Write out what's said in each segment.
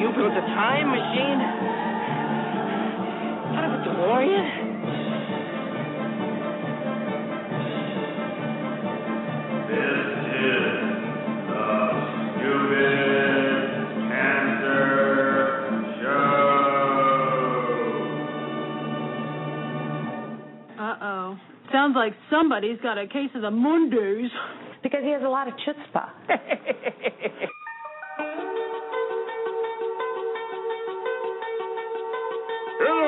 you telling me you built a time machine? Out of a DeLorean? Uh oh. Sounds like somebody's got a case of the Mondays. Because he has a lot of chutzpah.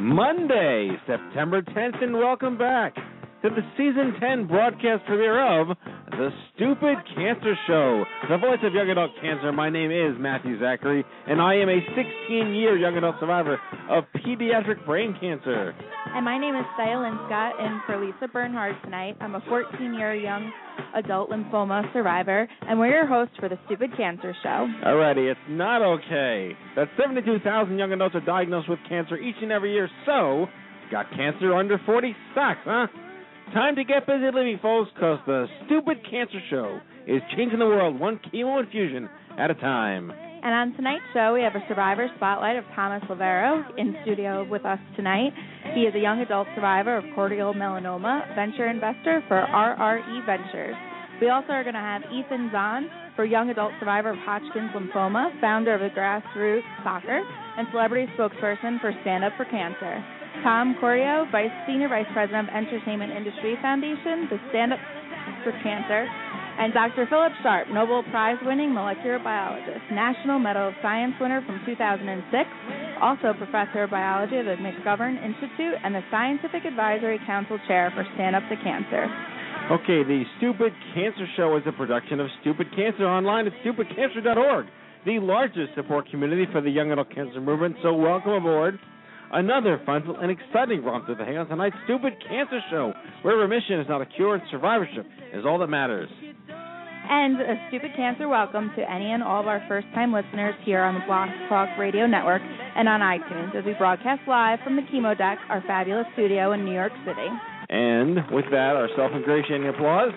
Monday, September 10th, and welcome back to the season 10 broadcast premiere of The Stupid Cancer Show, the voice of young adult cancer. My name is Matthew Zachary, and I am a 16 year young adult survivor of pediatric brain cancer. And my name is Saya Lynn Scott, and for Lisa Bernhard tonight, I'm a 14 year young adult lymphoma survivor, and we're your hosts for the Stupid Cancer Show. Alrighty, it's not okay that 72,000 young adults are diagnosed with cancer each and every year. So, got cancer under 40 sucks, huh? Time to get busy living, folks, because the Stupid Cancer Show is changing the world one chemo infusion at a time. And on tonight's show, we have a survivor spotlight of Thomas Loverro in studio with us tonight. He is a young adult survivor of choroidal melanoma, venture investor for RRE Ventures. We also are going to have Ethan Zohn for young adult survivor of Hodgkin's lymphoma, founder of the Grassroots Soccer, and celebrity spokesperson for Stand Up for Cancer. Tom Chiodo, Vice Senior Vice President of Entertainment Industry Foundation, the Stand Up for Cancer, and Dr. Phillip Sharp, Nobel Prize winning molecular biologist, National Medal of Science winner from 2006, also professor of biology at the McGovern Institute, and the Scientific Advisory Council Chair for Stand Up to Cancer. Okay, the Stupid Cancer Show is a production of Stupid Cancer online at stupidcancer.org, the largest support community for the young adult cancer movement. So, welcome aboard. Another fun and exciting romp through the hay on tonight's Stupid Cancer Show, where remission is not a cure and survivorship is all that matters. And a stupid cancer welcome to any and all of our first time listeners here on the Blog Talk Radio Network and on iTunes as we broadcast live from the Chemo Deck, our fabulous studio in New York City. And with that, our self ingratiating applause.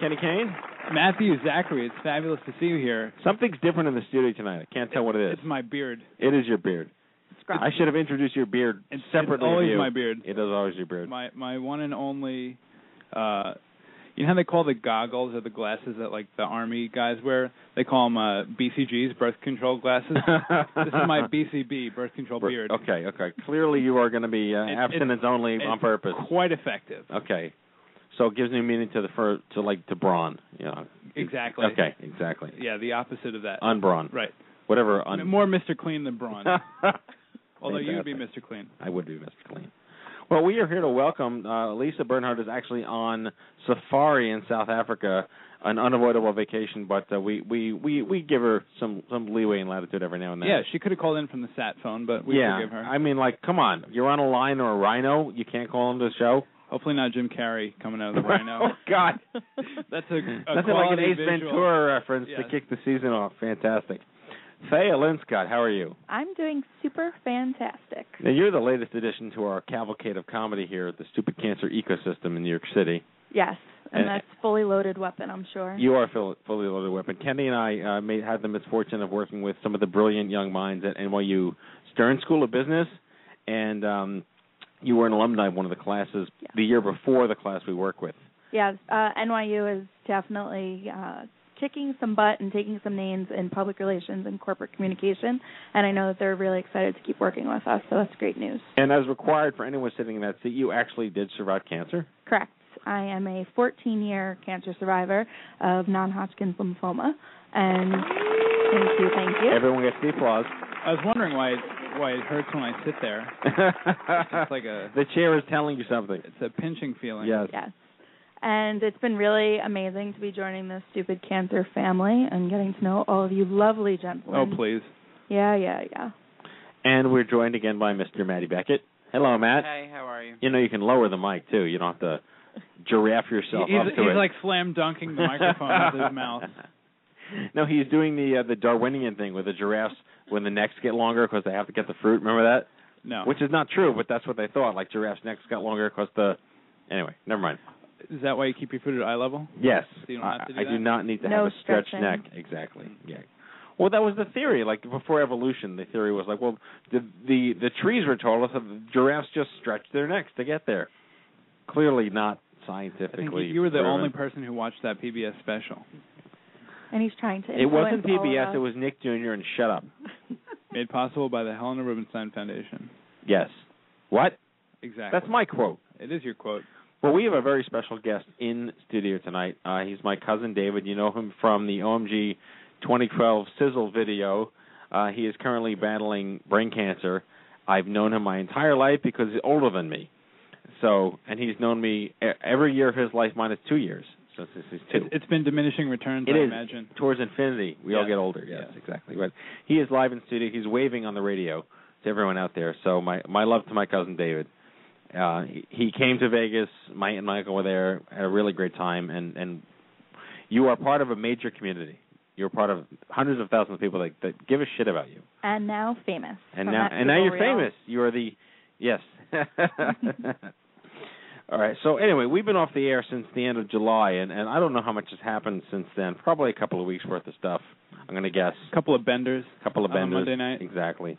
Kenny Kane, Matthew Zachary, it's fabulous to see you here. something's different in the studio tonight. I can't tell what it is. It's my beard. It is your beard. It's I should have introduced your beard It's- it's separately. of always you. my beard. It is always your beard. My my one and only. uh you know how they call the goggles or the glasses that like the army guys wear? They call them uh, BCGs, birth control glasses. this is my BCB, birth control beard. Okay, okay. Clearly, you are going to be uh, It's- abstinence only on purpose. Quite effective. Okay. So it gives new meaning to the fur to like to brawn. You know. Exactly. Okay, exactly. Yeah, the opposite of that. Unbrawn. right. Whatever. Un- More Mr. Clean than Braun. Although you would be Mr. Clean. I would be Mr. Clean. Well, we are here to welcome uh, Lisa Bernhard is actually on safari in South Africa, an unavoidable vacation, but uh, we, we we we give her some some leeway and latitude every now and then. Yeah, she could have called in from the sat phone, but we yeah. forgive her. I mean, like, come on, you're on a line or a rhino, you can't call into the show. Hopefully not Jim Carrey coming out of the rhino. oh God, That's a, a nothing like an Ace visual. Ventura reference Yes. to kick the season off. Fantastic. Thea Linscott, how are you? I'm doing super fantastic. Now, you're the latest addition to our cavalcade of comedy here at the Stupid Cancer ecosystem in New York City. Yes, and And- that's fully loaded weapon, I'm sure. You are a fully loaded weapon. Kenny and I uh, made, had the misfortune of working with some of the brilliant young minds at NYU Stern School of Business, and um, you were an alumni of one of the classes the year before the class we work with. Yeah, uh, NYU is definitely uh, kicking some butt and taking some names in public relations and corporate communication, and I know that they're really excited to keep working with us. So that's great news. And as required for anyone sitting in that seat, you actually did survive cancer. Correct. I am a 14-year cancer survivor of non-Hodgkin's lymphoma, and thank you, thank you. Everyone gets the applause. I was wondering why why it hurts when I sit there. It's like a the chair is telling you something. it's a pinching feeling. Yes. Yes. And it's been really amazing to be joining the Stupid Cancer family and getting to know all of you lovely gentlemen. Oh please. Yeah, yeah, yeah. And we're joined again by Mr. Matty Beckett. Hello, Matt. Hey, how are you? You know you can lower the mic too. You don't have to giraffe yourself he's up to he's it. like slam dunking the microphone with his mouth. No, he's doing the uh, the Darwinian thing with the giraffes when the necks get longer because they have to get the fruit. Remember that? No. Which is not true, but that's what they thought. Like giraffes' necks got longer because the. Anyway, never mind. Is that why you keep your food at eye level? Yes, So you don't I, have to do I that? do not need to No have a stretched stretching. neck. Exactly. Yeah. Well, that was the theory. Like before evolution, the theory was like, well, the the the trees were told us that the giraffes just stretched their necks to get there. Clearly not I think scientifically. you were the proven. only person who watched that PBS special. And he's trying to It wasn't influence all of PBS. us. It was Nick Jr. and Shut Up. Made possible by the Helena Rubinstein Foundation. Yes. What? Exactly. That's my quote. It is your quote. Well, we have a very special guest in studio tonight. Uh, he's my cousin David. You know him from the OMG 2012 Sizzle video. Uh, he is currently battling brain cancer. I've known him my entire life because he's older than me. So, and he's known me every year of his life minus two years since this is two. It, it's been diminishing returns, It I is. imagine. Towards infinity, we all get older. Yes, Yes. exactly. But he is live in studio. He's waving on the radio to everyone out there. So my my love to my cousin David. Uh, he, he came to Vegas. My aunt and Michael were there. Had a really great time. And and you are part of a major community. You're part of hundreds of thousands of people that that give a shit about you. and now famous. And now and now you're tutorial. famous. You are the yes. All right. So anyway, we've been off the air since the end of July, and and I don't know how much has happened since then. Probably a couple of weeks worth of stuff. I'm gonna guess. A couple of benders. A couple of on benders. Monday night. Exactly.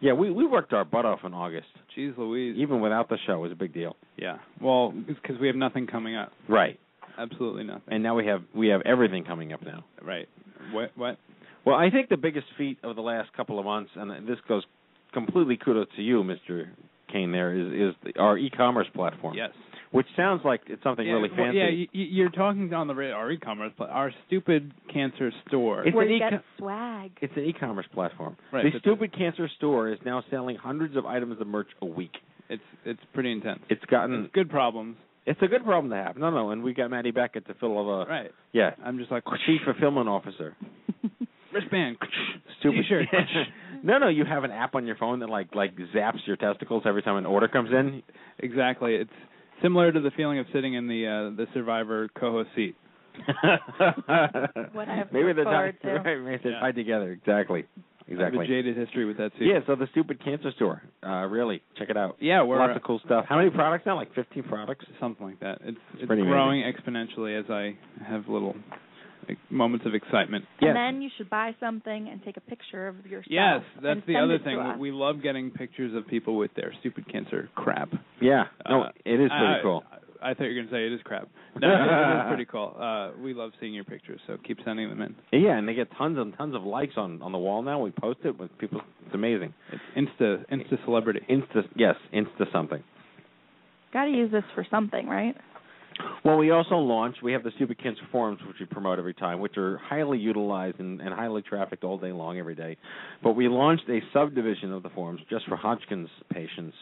Yeah, we we worked our butt off in August. Jeez Louise. Even without the show, it was a big deal. Yeah. Well, because we have nothing coming up. Right. Absolutely nothing. And now we have we have everything coming up now. Right. What? What? Well, I think the biggest feat of the last couple of months, and this goes completely kudos to you, Mr. Kane. There is is the, our e-commerce platform. Yes. Which sounds like it's something yeah, really well, fancy. yeah, you, you- you're talking on the our e-commerce, pla- our stupid cancer store. It's Where an you e- get swag. It's an e-commerce platform. Right, the Stupid Cancer Store is now selling hundreds of items of merch a week. It's it's pretty intense. It's gotten It's good problems. it's a good problem to have. No, no, and we got Maddie Beckett to fill all the Right. yeah I'm just like chief fulfillment officer. wristband. Stupid T-shirt. no, no, you have an app on your phone that like like zaps your testicles every time an order comes in. exactly. It's similar to the feeling of sitting in the uh, the survivor co-host seat. What I have to maybe look they're forward tied, to. right, maybe they're Yeah. tied together. Exactly. Exactly. I have Exactly. a jaded history with that seat. Yeah, so the Stupid Cancer Store. Uh really, check it out. Yeah, we're Lots of cool stuff. How many products now? Like 15 products? something like that. It's it's, pretty growing exponentially as I have little like, moments of excitement. Yes. And then you should buy something and take a picture of yourself. Yes, and that's the other thing. We love getting pictures of people with their stupid cancer crap. Yeah. No, Uh, it is pretty I, cool. I, I thought you were going to say it is crap. No, it is pretty cool. Uh, we love seeing your pictures, so keep sending them in. Yeah, and they get tons and tons of likes on on the wall now. We post it with people. It's amazing. It's insta insta celebrity. Insta, yes, Insta something. Got to use this for something, right? Well, we also launched. We have the Stupid Cancer forums, which we promote every time, which are highly utilized and, and highly trafficked all day long, every day. But we launched a subdivision of the forums just for Hodgkin's patients.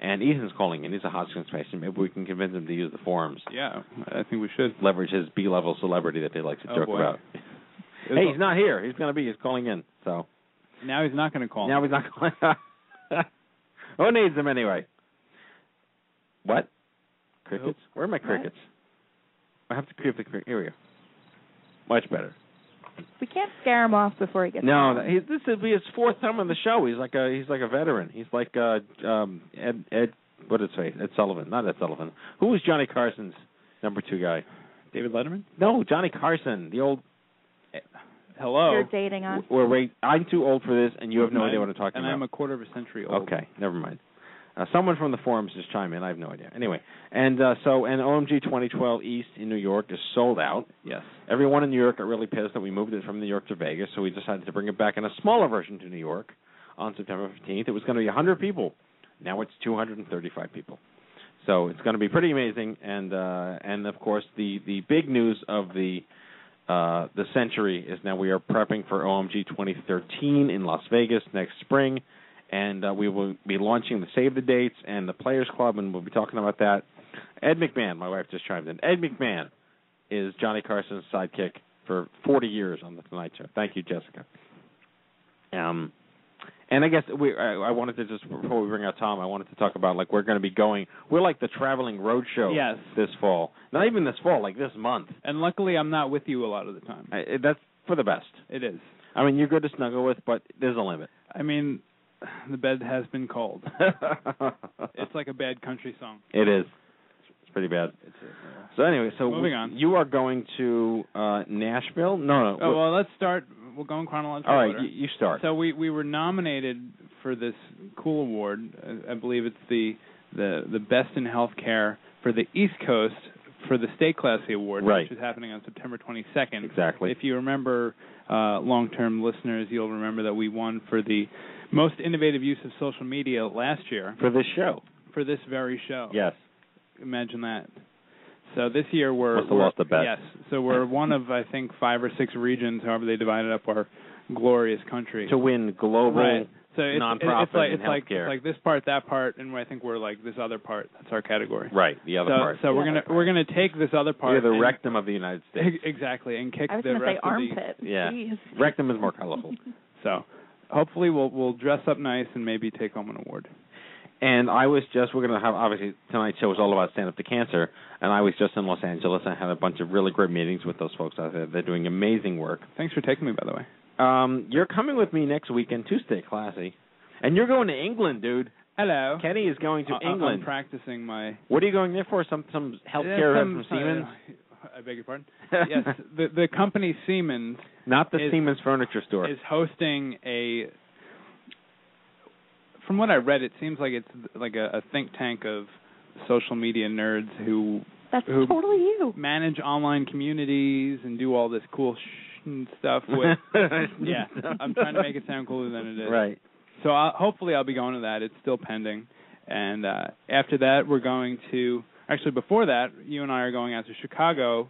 And Ethan's calling in. He's a Hodgkin's patient. Maybe we can convince him to use the forums. Yeah, I think we should. Leverage his B-level celebrity that they like to Oh, joke boy. about. Hey, he's not here. He's going to be. He's calling in. So Now he's not going to call. now he's not calling. Who needs him anyway? What? Crickets? Where are my crickets? I have to creep the cricket. Here we go. Much better. We can't scare him off before he gets No, that- he, this will be his fourth time on the show. He's like a he's like a veteran. He's like uh um Ed Ed what did it say? Ed Sullivan, not Ed Sullivan. Who was Johnny Carson's number two guy? David Letterman. No, Johnny Carson, the old. Hello. You're dating us. Well, wait, I'm too old for this, and you have no idea I'm- what I'm talking and about. And I'm a quarter of a century old. Okay, never mind. Uh, someone from the forums just chime in. I have no idea. Anyway, and uh, so and OMG 2012 East in New York is sold out. Yes. Everyone in New York got really pissed that we moved it from New York to Vegas, so we decided to bring it back in a smaller version to New York on September 15th. It was going to be 100 people. Now it's 235 people. So it's going to be pretty amazing, and uh, and of course the the big news of the uh, the century is now we are prepping for OMG 2013 in Las Vegas next spring, and uh, we will be launching the save the dates and the Players Club, and we'll be talking about that. Ed McMahon, my wife just chimed in. Ed McMahon is Johnny Carson's sidekick for 40 years on the Tonight Show. Thank you, Jessica. Um, and I guess we I, I wanted to just before we bring out Tom, I wanted to talk about like we're going to be going. We're like the traveling road show Yes. this fall. Not even this fall, like this month. And luckily, I'm not with you a lot of the time. I, that's for the best. It is. I mean, you're good to snuggle with, but there's a limit. I mean, the bed has been called. It's like a bad country song. it is. It's pretty bad. It's a, So anyway, so Moving on. you are going to uh Nashville? No, no. oh well, let's start. We'll go in chronological all right, order. you, start. So we we were nominated for this cool award. Uh, I believe it's the the the best in healthcare for the East Coast for the Stay Classy Award, Right. which is happening on September 22nd. exactly. If you remember, uh, long-term listeners, you'll remember that we won for the most innovative use of social media last year for this show. for this very show. Yes. Imagine that. So this year we're Must have we're- lost a bet. Yes. So we're one of I think five or six regions, however they divided up our glorious country. To win global right. So it's, nonprofit it's like it's like it's like this part, that part, and I think we're like this other part. That's our category. right, the other so part. so we're gonna we're gonna take this other part. You're the and- rectum of the United States. Exactly, and kick I was the rest say of the armpit. Yeah. Jeez. rectum is more colorful. So hopefully we'll we'll dress up nice and maybe take home an award. And I was just we're gonna have obviously tonight's show is all about stand up to cancer, and I was just in Los Angeles. I had a bunch of really great meetings with those folks out there. They're doing amazing work. Thanks for taking me, by the way. Um, you're coming with me next weekend to Stay Classy, and you're going to England, dude. Hello. Kenny is going to uh, uh, I- I- England. I'm practicing my what are you going there for? Some some healthcare rep some- from Siemens? Uh, I beg your pardon. yes, the the company Siemens Not the is- Siemens furniture store. is hosting a. From what I read, it seems like it's like a, a think tank of social media nerds who That's who totally you. manage online communities and do all this cool sh- stuff with. yeah, I'm trying to make it sound cooler than it is. right. So I'll, hopefully I'll be going to that. It's still pending, and uh, after that we're going to. Actually, before that, you and I are going out to Chicago,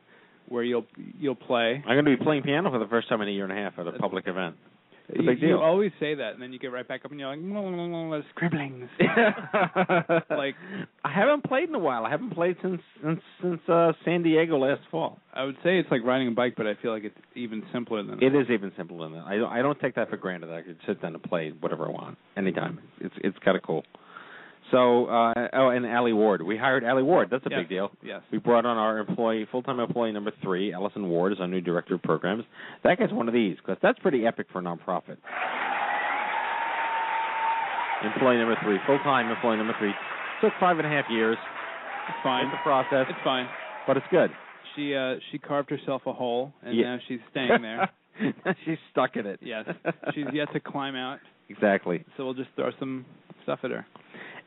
where you'll you'll play. I'm going to be playing piano for the first time in a year and a half at a public event. It's a you, big deal. you always say that, and then you get right back up and you're like, "Mm, scribblings. Like- I haven't played in a while. I haven't played since since since uh San Diego last fall. I would say it's like riding a bike, but I feel like it's even simpler than It is even simpler than that. I don't I don't take that for granted. I could sit down and play whatever I want anytime. It's it's kind of cool. So uh oh, and Allie Ward. We hired Allie Ward. That's a Yes. big deal. Yes. We brought on our employee, full-time employee number three, Allison Ward, is our new director of programs. That guy's one of these because that's pretty epic for a nonprofit. Employee number three, full-time employee number three. Took five and a half years. It's fine. It's a process, It's fine. but it's good. She uh she carved herself a hole, and Yeah. now she's staying there. She's stuck in it. yes. She's yet to climb out, exactly. so we'll just throw some stuff at her.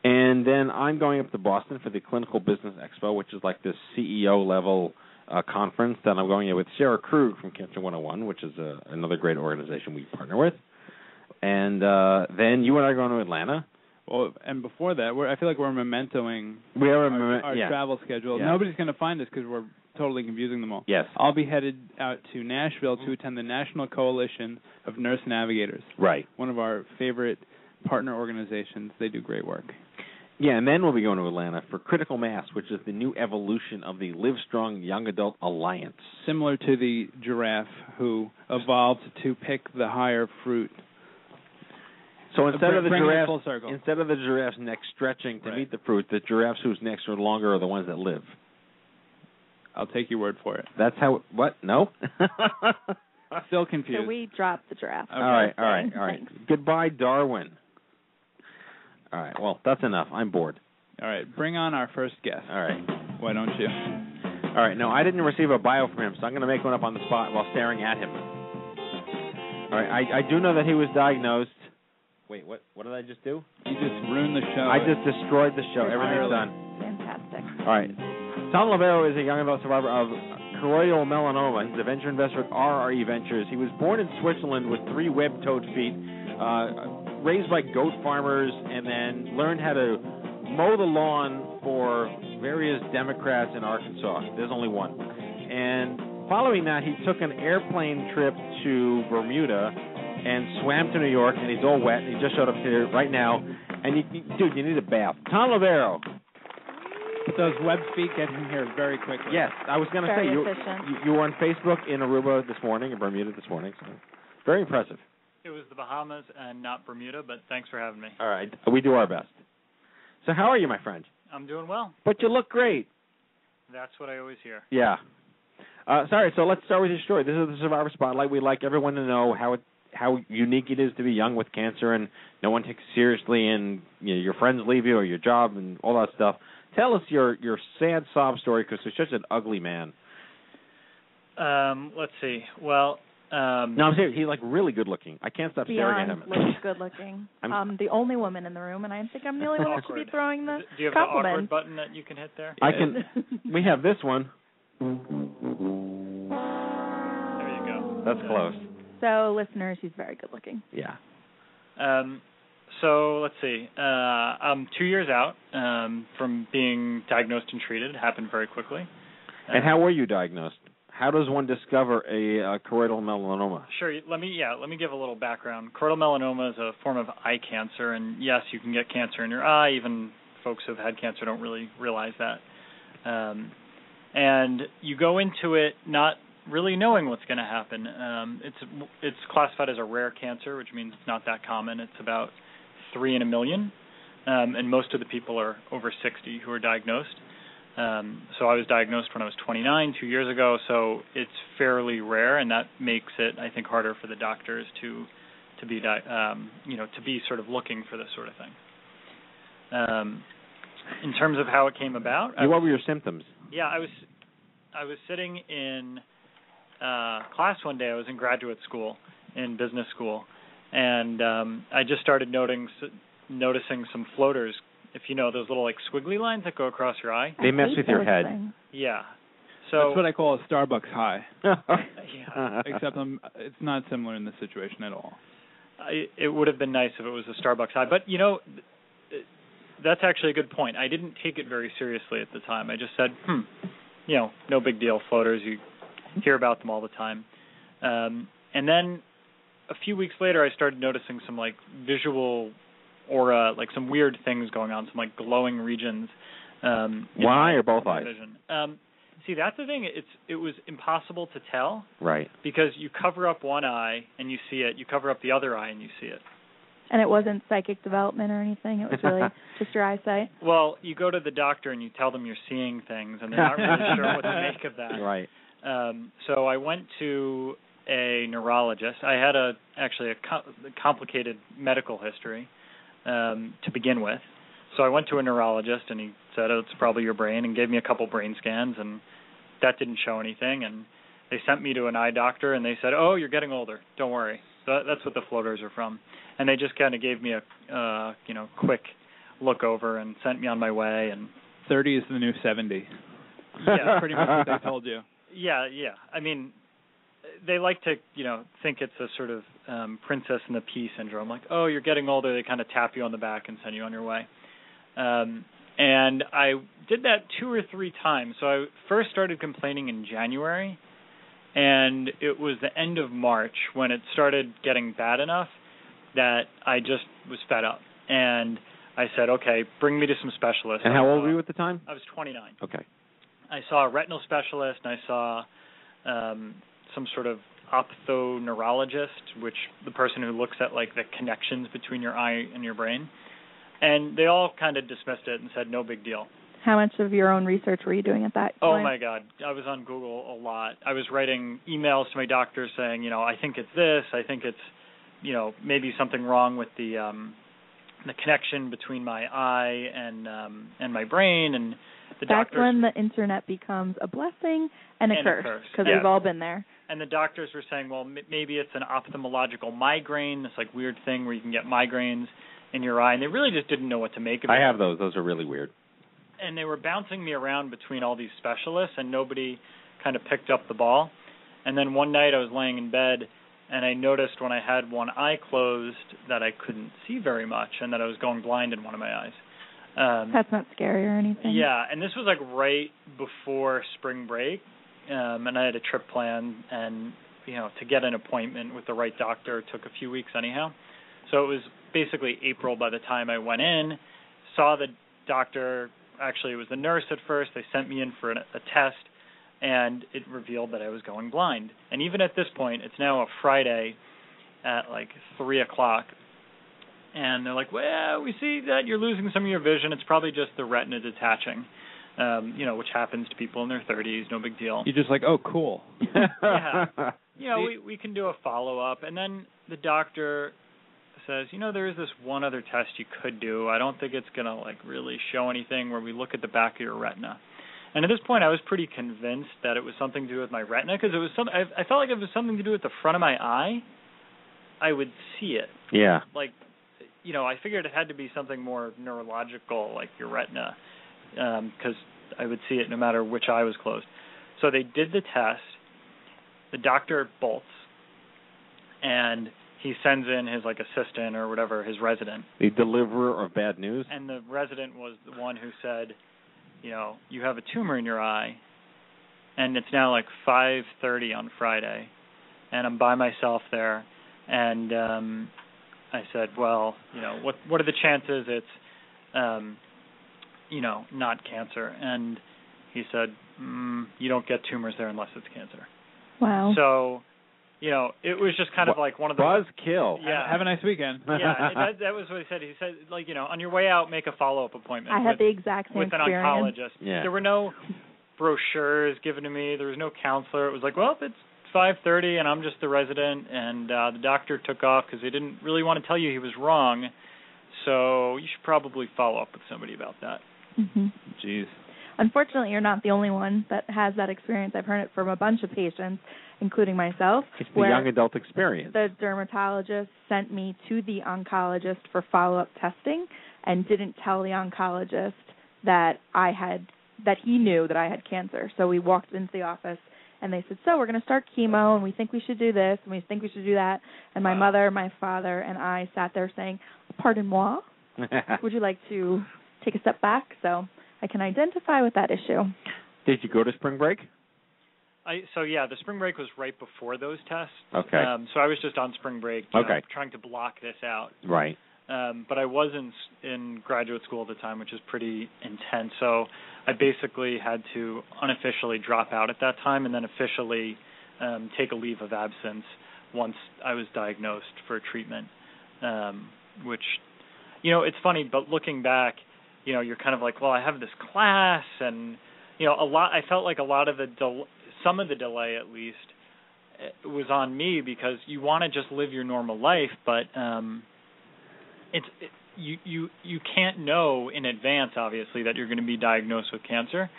And then I'm going up to Boston for the Clinical Business Expo, which is like this CEO level uh, conference that I'm going in with Sarah Krug from Cancer 101, which is a, another great organization we partner with. And uh, then you and I are going to Atlanta. Well, and before that, we're I feel like we're mementoing We are our, moment- our yeah. travel schedule. Yeah. Nobody's going to find us because we're totally confusing them all. Yes. I'll be headed out to Nashville to attend the National Coalition of Nurse Navigators, Right. one of our favorite partner organizations. They do great work. Yeah, and then we'll be going to Atlanta for Critical Mass, which is the new evolution of the Live Strong Young Adult Alliance. Similar to the giraffe who evolved to pick the higher fruit. So instead of the giraffe, full circle. instead of the giraffe's neck stretching to Right. meet the fruit, the giraffes whose necks are longer are the ones that live. I'll take your word for it. That's how. What? No. Still confused. So we dropped the giraffe. Okay. All right, all right, all right. Thanks. Goodbye, Darwin. All right. Well, that's enough. I'm bored. All right, bring on our first guest. All right. Why don't you? All right. No, I didn't receive a bio from him, so I'm going to make one up on the spot while staring at him. All right. I I do know that he was diagnosed Wait, what? What did I just do? You just ruined the show. I just destroyed the show. Everything's Entirely. done. Fantastic. All right. Tom Loverro is a young adult survivor of choroidal melanoma. He's a venture investor at RRE Ventures. He was born in Switzerland with three web-toed feet, uh, raised by goat farmers, and then learned how to mow the lawn for various Democrats in Arkansas. There's only one. And following that, he took an airplane trip to Bermuda and swam to New York, and he's all wet. He just showed up here right now. And you, you, dude, you need a bath. Tom Loverro. Those web feet get him here very quickly. Yes, I was going to say Very you, efficient. you you were on Facebook in Aruba this morning, in Bermuda this morning. So very impressive. It was the Bahamas and not Bermuda, but thanks for having me. All right, we do our best. So how are you, my friend? I'm doing well. But you look great. That's what I always hear. Yeah. Uh, sorry. So let's start with your story. This is the Survivor Spotlight. We'd like everyone to know how it how unique it is to be young with cancer, and no one takes it seriously, and you know, your friends leave you or your job and all that stuff. Tell us your your sad sob story because you're such an ugly man. Um, let's see. Well, um, No, I'm serious. He's like really good looking. I can't stop staring at him. looks good looking. I'm- I'm the only woman in the room, and I think I'm the only one that should be throwing the do you have the awkward button that you can hit there? I can. We have this one. There you go. That's close. so, listeners, he's very good looking. Yeah. Um, so let's see. Uh, I'm two years out um, from being diagnosed and treated. It happened very quickly. And how were you diagnosed? How does one discover a uh, choroidal melanoma? Sure. Let me yeah. Let me give a little background. Choroidal melanoma is a form of eye cancer, and yes, you can get cancer in your eye. Even folks who've had cancer don't really realize that. Um, and you go into it not really knowing what's going to happen. Um, it's it's classified as a rare cancer, which means it's not that common. It's about three in a million, um, and most of the people are over 60 who are diagnosed. Um, so I was diagnosed when I was 29, two years ago. So it's fairly rare, and that makes it, I think, harder for the doctors to to be, di- um, you know, to be sort of looking for this sort of thing. Um, in terms of how it came about, I You, was- what were your symptoms? yeah, I was I was sitting in uh class one day. I was in graduate school, in business school, and um I just started noting noticing some floaters. If you know those little like squiggly lines that go across your eye. They I mess with your head. things. Yeah. So That's what I call a Starbucks high. yeah, Except I'm, it's not similar in this situation at all. I, it would have been nice if it was a Starbucks high, but you know, that's actually a good point. I didn't take it very seriously at the time. I just said, hmm, you know, no big deal. Floaters, you hear about them all the time. Um, and then a few weeks later, I started noticing some like visual aura, like some weird things going on, some like glowing regions. Um, in One eye or both eyes? Vision. Um, see, that's the thing. It's it was impossible to tell right. because you cover up one eye and you see it, you cover up the other eye and you see it. And it wasn't psychic development or anything. It was really just your eyesight. Well, you go to the doctor and you tell them you're seeing things, and they're not really sure what to make of that. Right. Um, so I went to a neurologist. I had a actually a co- complicated medical history um, to begin with. So I went to a neurologist, and he said, "Oh, it's probably your brain," and gave me a couple brain scans, and that didn't show anything. And they sent me to an eye doctor, and they said, "Oh, you're getting older. Don't worry." So that, that's what the floaters are from. And they just kind of gave me a uh, you know quick look over and sent me on my way. And 30 is the new 70. Yeah, pretty much what they told you. yeah, yeah. I mean, they like to, you know, think it's a sort of um princess and the pea syndrome. Like, oh, you're getting older. They kind of tap you on the back and send you on your way. Um, and I did that two or three times. So I first started complaining in January, and it was the end of March when it started getting bad enough that I just was fed up. And I said, okay, bring me to some specialists. And how old were you at the time? I was 29. Okay. I saw a retinal specialist and I saw um some sort of ophthoneurologist, which the person who looks at like the connections between your eye and your brain. And they all kind of dismissed it and said no big deal. How much of your own research were you doing at that time? Oh my god, I was on Google a lot. I was writing emails to my doctor saying, you know, I think it's this, I think it's, you know, maybe something wrong with the um the connection between my eye and um and my brain and the doctor. That's doctors when the internet becomes a blessing and a And curse curse, because yeah. we've all been there. And the doctors were saying, well, m- maybe it's an ophthalmological migraine, this like weird thing where you can get migraines in your eye, and they really just didn't know what to make of it. I have those. Those are really weird. and they were bouncing me around between all these specialists and nobody kind of picked up the ball. And then one night I was laying in bed and I noticed when I had one eye closed that I couldn't see very much and that I was going blind in one of my eyes. Um That's not scary or anything. yeah, and this was like right before spring break. Um and I had a trip planned and you know, to get an appointment with the right doctor took a few weeks anyhow. So it was basically April by the time I went in, saw the doctor, actually it was the nurse at first. They sent me in for an, a test and it revealed that I was going blind. And even at this point, it's now a Friday at like three o'clock and they're like, Well, we see that you're losing some of your vision. It's probably just the retina detaching. Um, you know, which happens to people in their thirties, no big deal. You're just like, oh, cool. yeah. You know, we we can do a follow up and then the doctor says, you know, there is this one other test you could do. I don't think it's gonna like really show anything where we look at the back of your retina. And at this point, I was pretty convinced that it was something to do with my retina because it was some. I, I felt like if it was something to do with the front of my eye, I would see it. yeah. Like, you know, I figured it had to be something more neurological, like your retina, because I would see it no matter which eye was closed. So they did the test. The doctor bolts, and he sends in his like assistant or whatever, his resident. The deliverer of bad news. And the resident was the one who said, you know, you have a tumor in your eye, and it's now like 5:30 on Friday, and I'm by myself there, and um I said, well, you know, what what are the chances it's, um, you know, not cancer? And he said, mm, you don't get tumors there unless it's cancer. Wow. So, you know, it was just kind of like one of those. Buzz kill. Yeah. Have a nice weekend. yeah, that, that was what he said. He said, like, you know, on your way out, make a follow-up appointment. I with, had the exact same with an experience. oncologist. Yeah. There were no brochures given to me. There was no counselor. It was like, well, it's 5:30, and I'm just the resident, and uh, the doctor took off because they didn't really want to tell you he was wrong. So you should probably follow up with somebody about that. Hmm Jeez. Unfortunately, you're not the only one that has that experience. I've heard it from a bunch of patients, including myself. It's the young adult experience. the dermatologist sent me to the oncologist for follow-up testing and didn't tell the oncologist that I had that he knew that I had cancer. So we walked into the office and they said, "So we're going to start chemo and we think we should do this and we think we should do that." And my mother, my father, and I sat there saying, "Pardon moi, would you like to take a step back so I can identify with that issue?" Did you go to spring break? I so yeah, the spring break was right before those tests. Okay. Um, so I was just on spring break, you know, Okay. trying to block this out. Right. um, but I was in in graduate school at the time, which is pretty intense. So I basically had to unofficially drop out at that time, and then officially um, take a leave of absence once I was diagnosed for treatment. Um, which, you know, it's funny, but looking back, you know, you're kind of like, well, I have this class, and you know, a lot. I felt like a lot of the del- some of the delay, at least, eh, was on me because you want to just live your normal life, but um it's it, you you you can't know in advance obviously that you're going to be diagnosed with cancer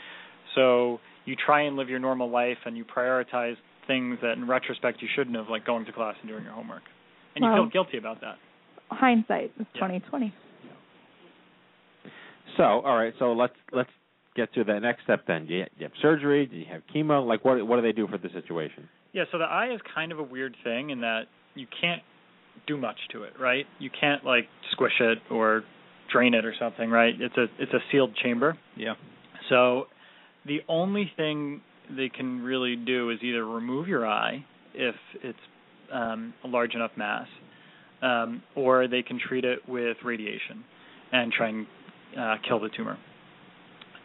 so you try and live your normal life and you prioritize things that in retrospect you shouldn't have like going to class and doing your homework and you feel guilty about that Hindsight is Yeah. 2020. So, all right. So let's let's get to the next step then. Do you, you have surgery? Do you have chemo? Like, what what do they do for the situation? yeah so the eye is kind of a weird thing in that you can't do much to it right you can't like squish it or drain it or something right it's a it's a sealed chamber Yeah. So the only thing they can really do is either remove your eye if it's um, a large enough mass, um, or they can treat it with radiation and try and uh, kill the tumor.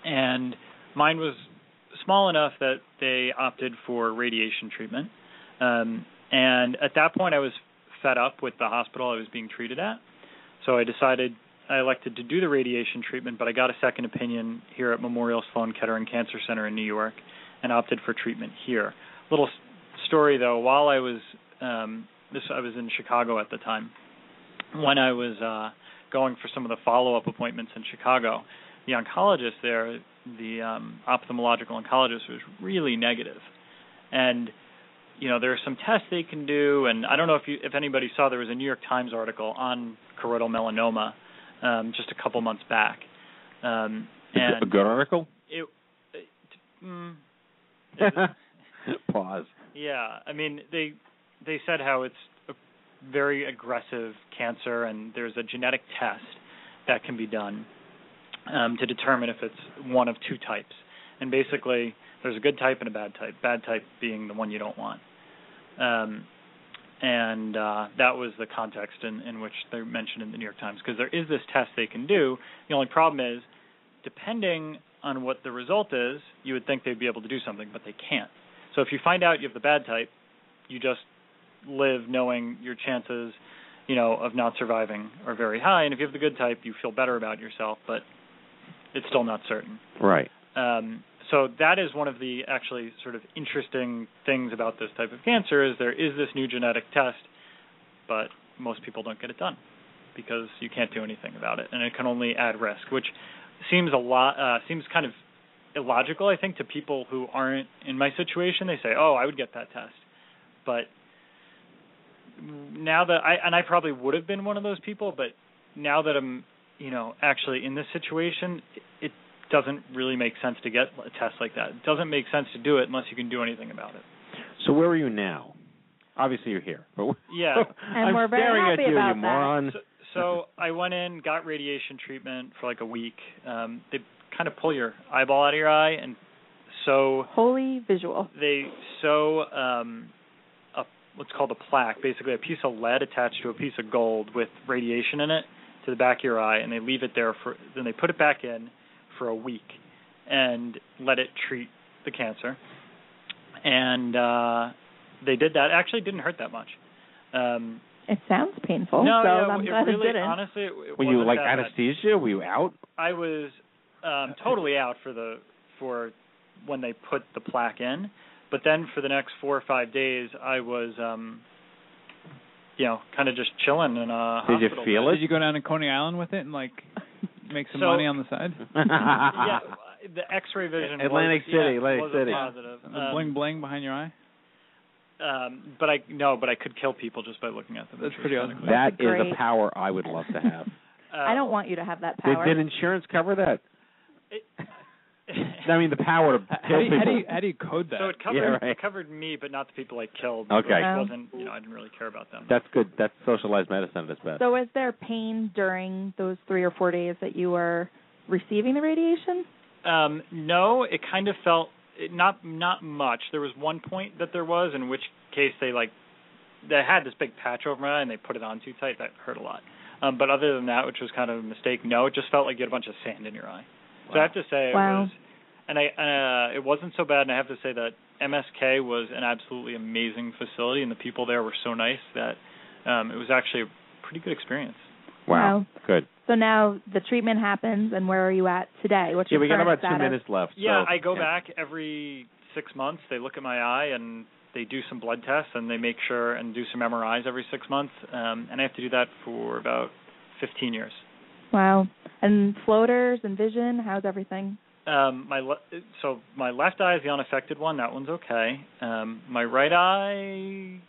And mine was small enough that they opted for radiation treatment. Um, and at that point, I was fed up with the hospital I was being treated at. So I decided I elected to do the radiation treatment, but I got a second opinion here at Memorial Sloan Kettering Cancer Center in New York and opted for treatment here. Little story though, while I was um this I was in Chicago at the time. When I was uh going for some of the follow-up appointments in Chicago, the oncologist there, the um ophthalmological oncologist was really negative. And you know there are some tests they can do, and I don't know if you if anybody saw there was a New York Times article on choroidal melanoma um, just a couple months back. Um, and a good article. it, it mm, Pause. yeah, I mean they they said how it's very aggressive cancer, and there's a genetic test that can be done um, to determine if it's one of two types. And basically, there's a good type and a bad type. Bad type being the one you don't want. Um, and uh, that was the context in, in which they're mentioned in the New York Times because there is this test they can do. The only problem is, depending on what the result is, you would think they'd be able to do something, but they can't. So if you find out you have the bad type, you just live knowing your chances, you know, of not surviving are very high. And if you have the good type, you feel better about yourself, but it's still not certain. Right. Um, so that is one of the actually sort of interesting things about this type of cancer is there is this new genetic test, but most people don't get it done because you can't do anything about it, and it can only add risk, which seems a lot uh, seems kind of illogical, I think, to people who aren't in my situation. They say, "Oh, I would get that test," but now that I and I probably would have been one of those people, but now that I'm, you know, actually in this situation, it doesn't really make sense to get a test like that. It doesn't make sense to do it unless you can do anything about it. So where are you now? Obviously you're here, but Yeah. And I'm we're very staring happy at you, about you that. moron. So, so I went in, got radiation treatment for like a week. Um, they kind of pull your eyeball out of your eye and so Holy visual. they sew um a what's called a plaque, basically a piece of lead attached to a piece of gold with radiation in it to the back of your eye and they leave it there for then they put it back in for a week and let it treat the cancer. And uh they did that. Actually it didn't hurt that much. Um It sounds painful, no, so yeah, I'm it glad really it didn't. honestly it, it Were you wasn't like that bad. anesthesia? Were you out? I was um totally out for the for when they put the plaque in, but then for the next four or five days I was um you know, kind of just chilling in a Did you feel bed. it? Did you go down to Coney Island with it and like make some So- money on the side? yeah, the X-ray vision. Atlantic was, City, yeah, Atlantic was City. positive. The Um, bling bling behind your eye. um, but I no, but I could kill people just by looking at them. That's pretty awesome. That's great. a power I would love to have. Uh, I don't want you to have that did, power. did insurance cover that? It, I mean, the power to How do, you, how, do you, how do you code that? so it covered Yeah, right. it covered me, but not the people I killed. Okay. It wasn't you know I didn't really care about them. That's good. That's socialized medicine at its best. So was there pain during those three or four days that you were receiving the radiation? Um, no, it kind of felt it, not not much. There was one point that there was, in which case they like they had this big patch over my eye and they put it on too tight. That hurt a lot. Um, but other than that, which was kind of a mistake, no, it just felt like you had a bunch of sand in your eye. So I have to say it was, and I and, uh, it wasn't so bad. And I have to say that MSK was an absolutely amazing facility, and the people there were so nice that um, it was actually a pretty good experience. wow. Wow. Good. So now the treatment happens, and where are you at today? What's Yeah, your we got current about two minutes left. Yeah, so, I go yeah. back every six months. They look at my eye and they do some blood tests and they make sure and do some MRIs every six months. Um, and I have to do that for about 15 years. Wow. And floaters and vision, how's everything? Um, my le- so my left eye is the unaffected one. That one's okay. Um, my right eye,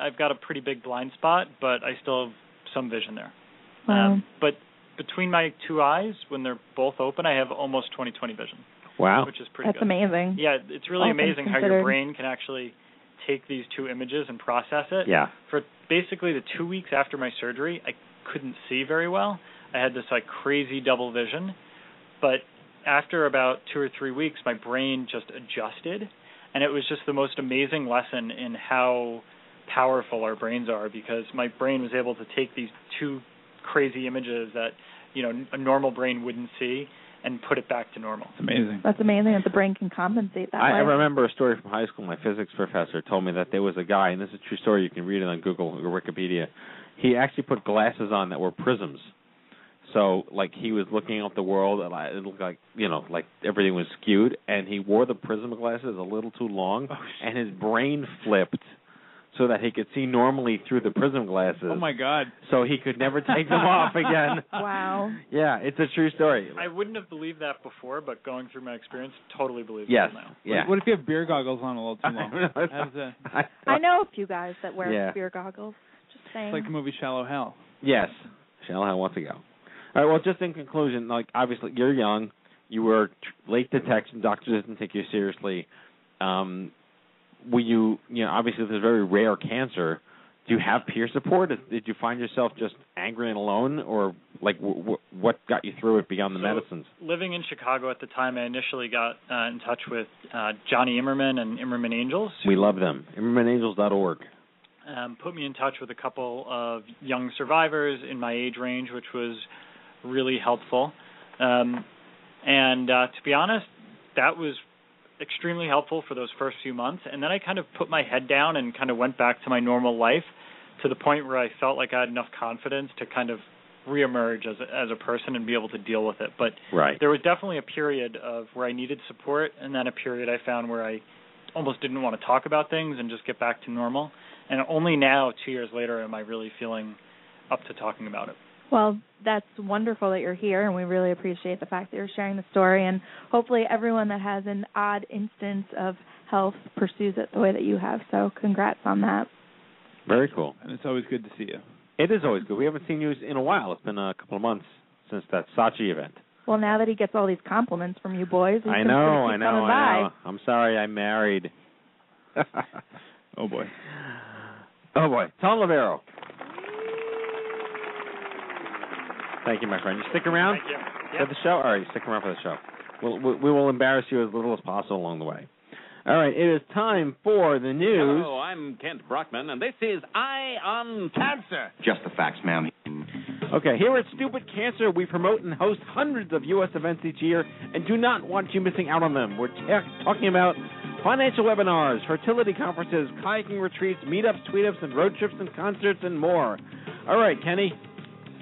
I've got a pretty big blind spot, but I still have some vision there. Wow. Um, but between my two eyes, when they're both open, I have almost 20/20 vision, Wow. which is pretty That's good. amazing. Yeah, it's really All amazing how your brain can actually take these two images and process it. Yeah. For basically the two weeks after my surgery, I couldn't see very well. I had this like crazy double vision, but after about two or three weeks, my brain just adjusted, and it was just the most amazing lesson in how powerful our brains are because my brain was able to take these two crazy images that you know a normal brain wouldn't see and put it back to normal. It's amazing. That's amazing that the brain can compensate that I, I remember a story from high school. My physics professor told me that there was a guy, and this is a true story. You can read it on Google or Wikipedia. He actually put glasses on that were prisms. So, like, he was looking out the world, and I- it looked like you know, like everything was skewed. And he wore the prism glasses a little too long, Oh, and his brain flipped. so that he could see normally through the prism glasses. Oh my God! So he could never take them off again. Wow. Yeah, it's a true story. I wouldn't have believed that before, but going through my experience, totally believe Yes. it now. Yeah. What if you have beer goggles on a little too long? I know. As a, I know a few guys that wear Yeah. beer goggles. Just saying. it's like the movie Shallow Hal. Yes. Shallow I wants to go. All right. Well, just in conclusion, like obviously you're young, you were late detection. Doctors didn't take you seriously. Um, were you? You know, obviously this is very rare cancer. Do you have peer support? Did- Did you find yourself just angry and alone, or like w- w- what got you through it beyond the So, medicines? Living in Chicago at the time, I initially got uh, in touch with uh, Jonny Imerman and Imerman Angels. We love them. ImermanAngels.org. um, put me in touch with a couple of young survivors in my age range, which was really helpful. Um, and uh, to be honest, that was extremely helpful for those first few months. And then I kind of put my head down and kind of went back to my normal life to the point where I felt like I had enough confidence to kind of reemerge as a, as a person and be able to deal with it. But Right. there was definitely a period of where I needed support, and then a period I found where I almost didn't want to talk about things and just get back to normal. And only now, two years later, am I really feeling up to talking about it. Well, that's wonderful that you're here, and we really appreciate the fact that you're sharing the story. And hopefully, everyone that has an odd instance of health pursues it the way that you have. So, congrats on that. Very cool. And it's always good to see you. It is always good. We haven't seen you in a while. It's been a couple of months since that Sachi event. Well, now that he gets all these compliments from you boys, he's I know, keep I know, I by. know. I'm sorry, I'm married. Oh boy. Oh boy, Tom Loverro. Thank you, my friend. You stick around Thank you. for the show. All right, stick around for the show. We'll, we, we will embarrass you as little as possible along the way. All right, it is time for the news. Hello, I'm Kent Brockman, and this is Eye on Cancer. Just the facts, ma'am. Okay, here at Stupid Cancer, we promote and host hundreds of U.S. events each year and do not want you missing out on them. We're ta talking about financial webinars, fertility conferences, kayaking retreats, meetups, tweetups, and road trips and concerts and more. All right, Kenny.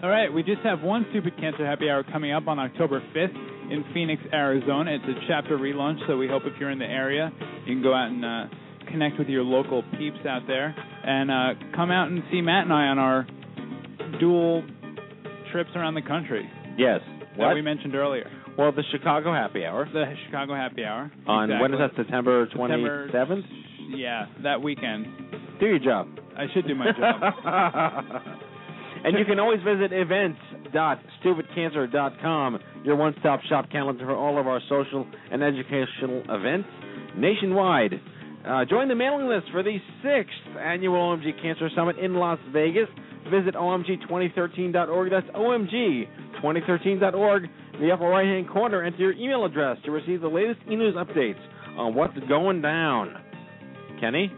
All right, we just have one Stupid Cancer Happy Hour coming up on October 5th in Phoenix, Arizona. It's a chapter relaunch, so we hope if you're in the area, you can go out and uh, connect with your local peeps out there and uh, come out and see Matt and I on our dual trips around the country Yes. that What? we mentioned earlier. Well, the Chicago Happy Hour The Chicago Happy Hour. on when is that? Exactly. September September- 27th. Yeah, that weekend. Do your job. I should do my job. and you can always visit events.stupidcancer.com, your one-stop shop calendar for all of our social and educational events nationwide. Uh, join the mailing list for the sixth annual OMG Cancer Summit in Las Vegas. Visit omg2013.org. That's omg2013.org. In the upper right-hand corner, enter your email address to receive the latest e-news updates on what's going down. Kenny?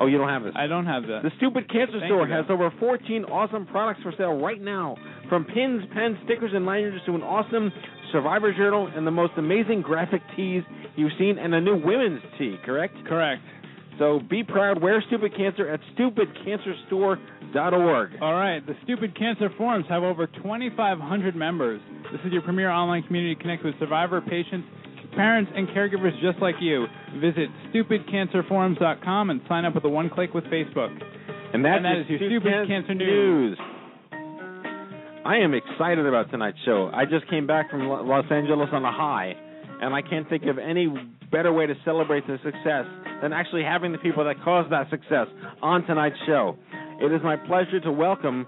Oh, you don't have this. I don't have that. The Stupid Cancer Thank Store has over 14 awesome products for sale right now. From pins, pens, stickers, and lanyards to an awesome Survivor Journal and the most amazing graphic tees you've seen, and a new women's tee, correct? Correct. So be proud, wear Stupid Cancer at stupidcancerstore.org. All right, the Stupid Cancer Forums have over 2,500 members. This is your premier online community to connect with survivor patients, parents, and caregivers just like you. Visit stupidcancerforums.com and sign up with a one click with Facebook. And that's And that is your Stupid Cancer News. I am excited about tonight's show. I just came back from Los Angeles on a high, and I can't think of any better way to celebrate the success than actually having the people that caused that success on tonight's show. It is my pleasure to welcome,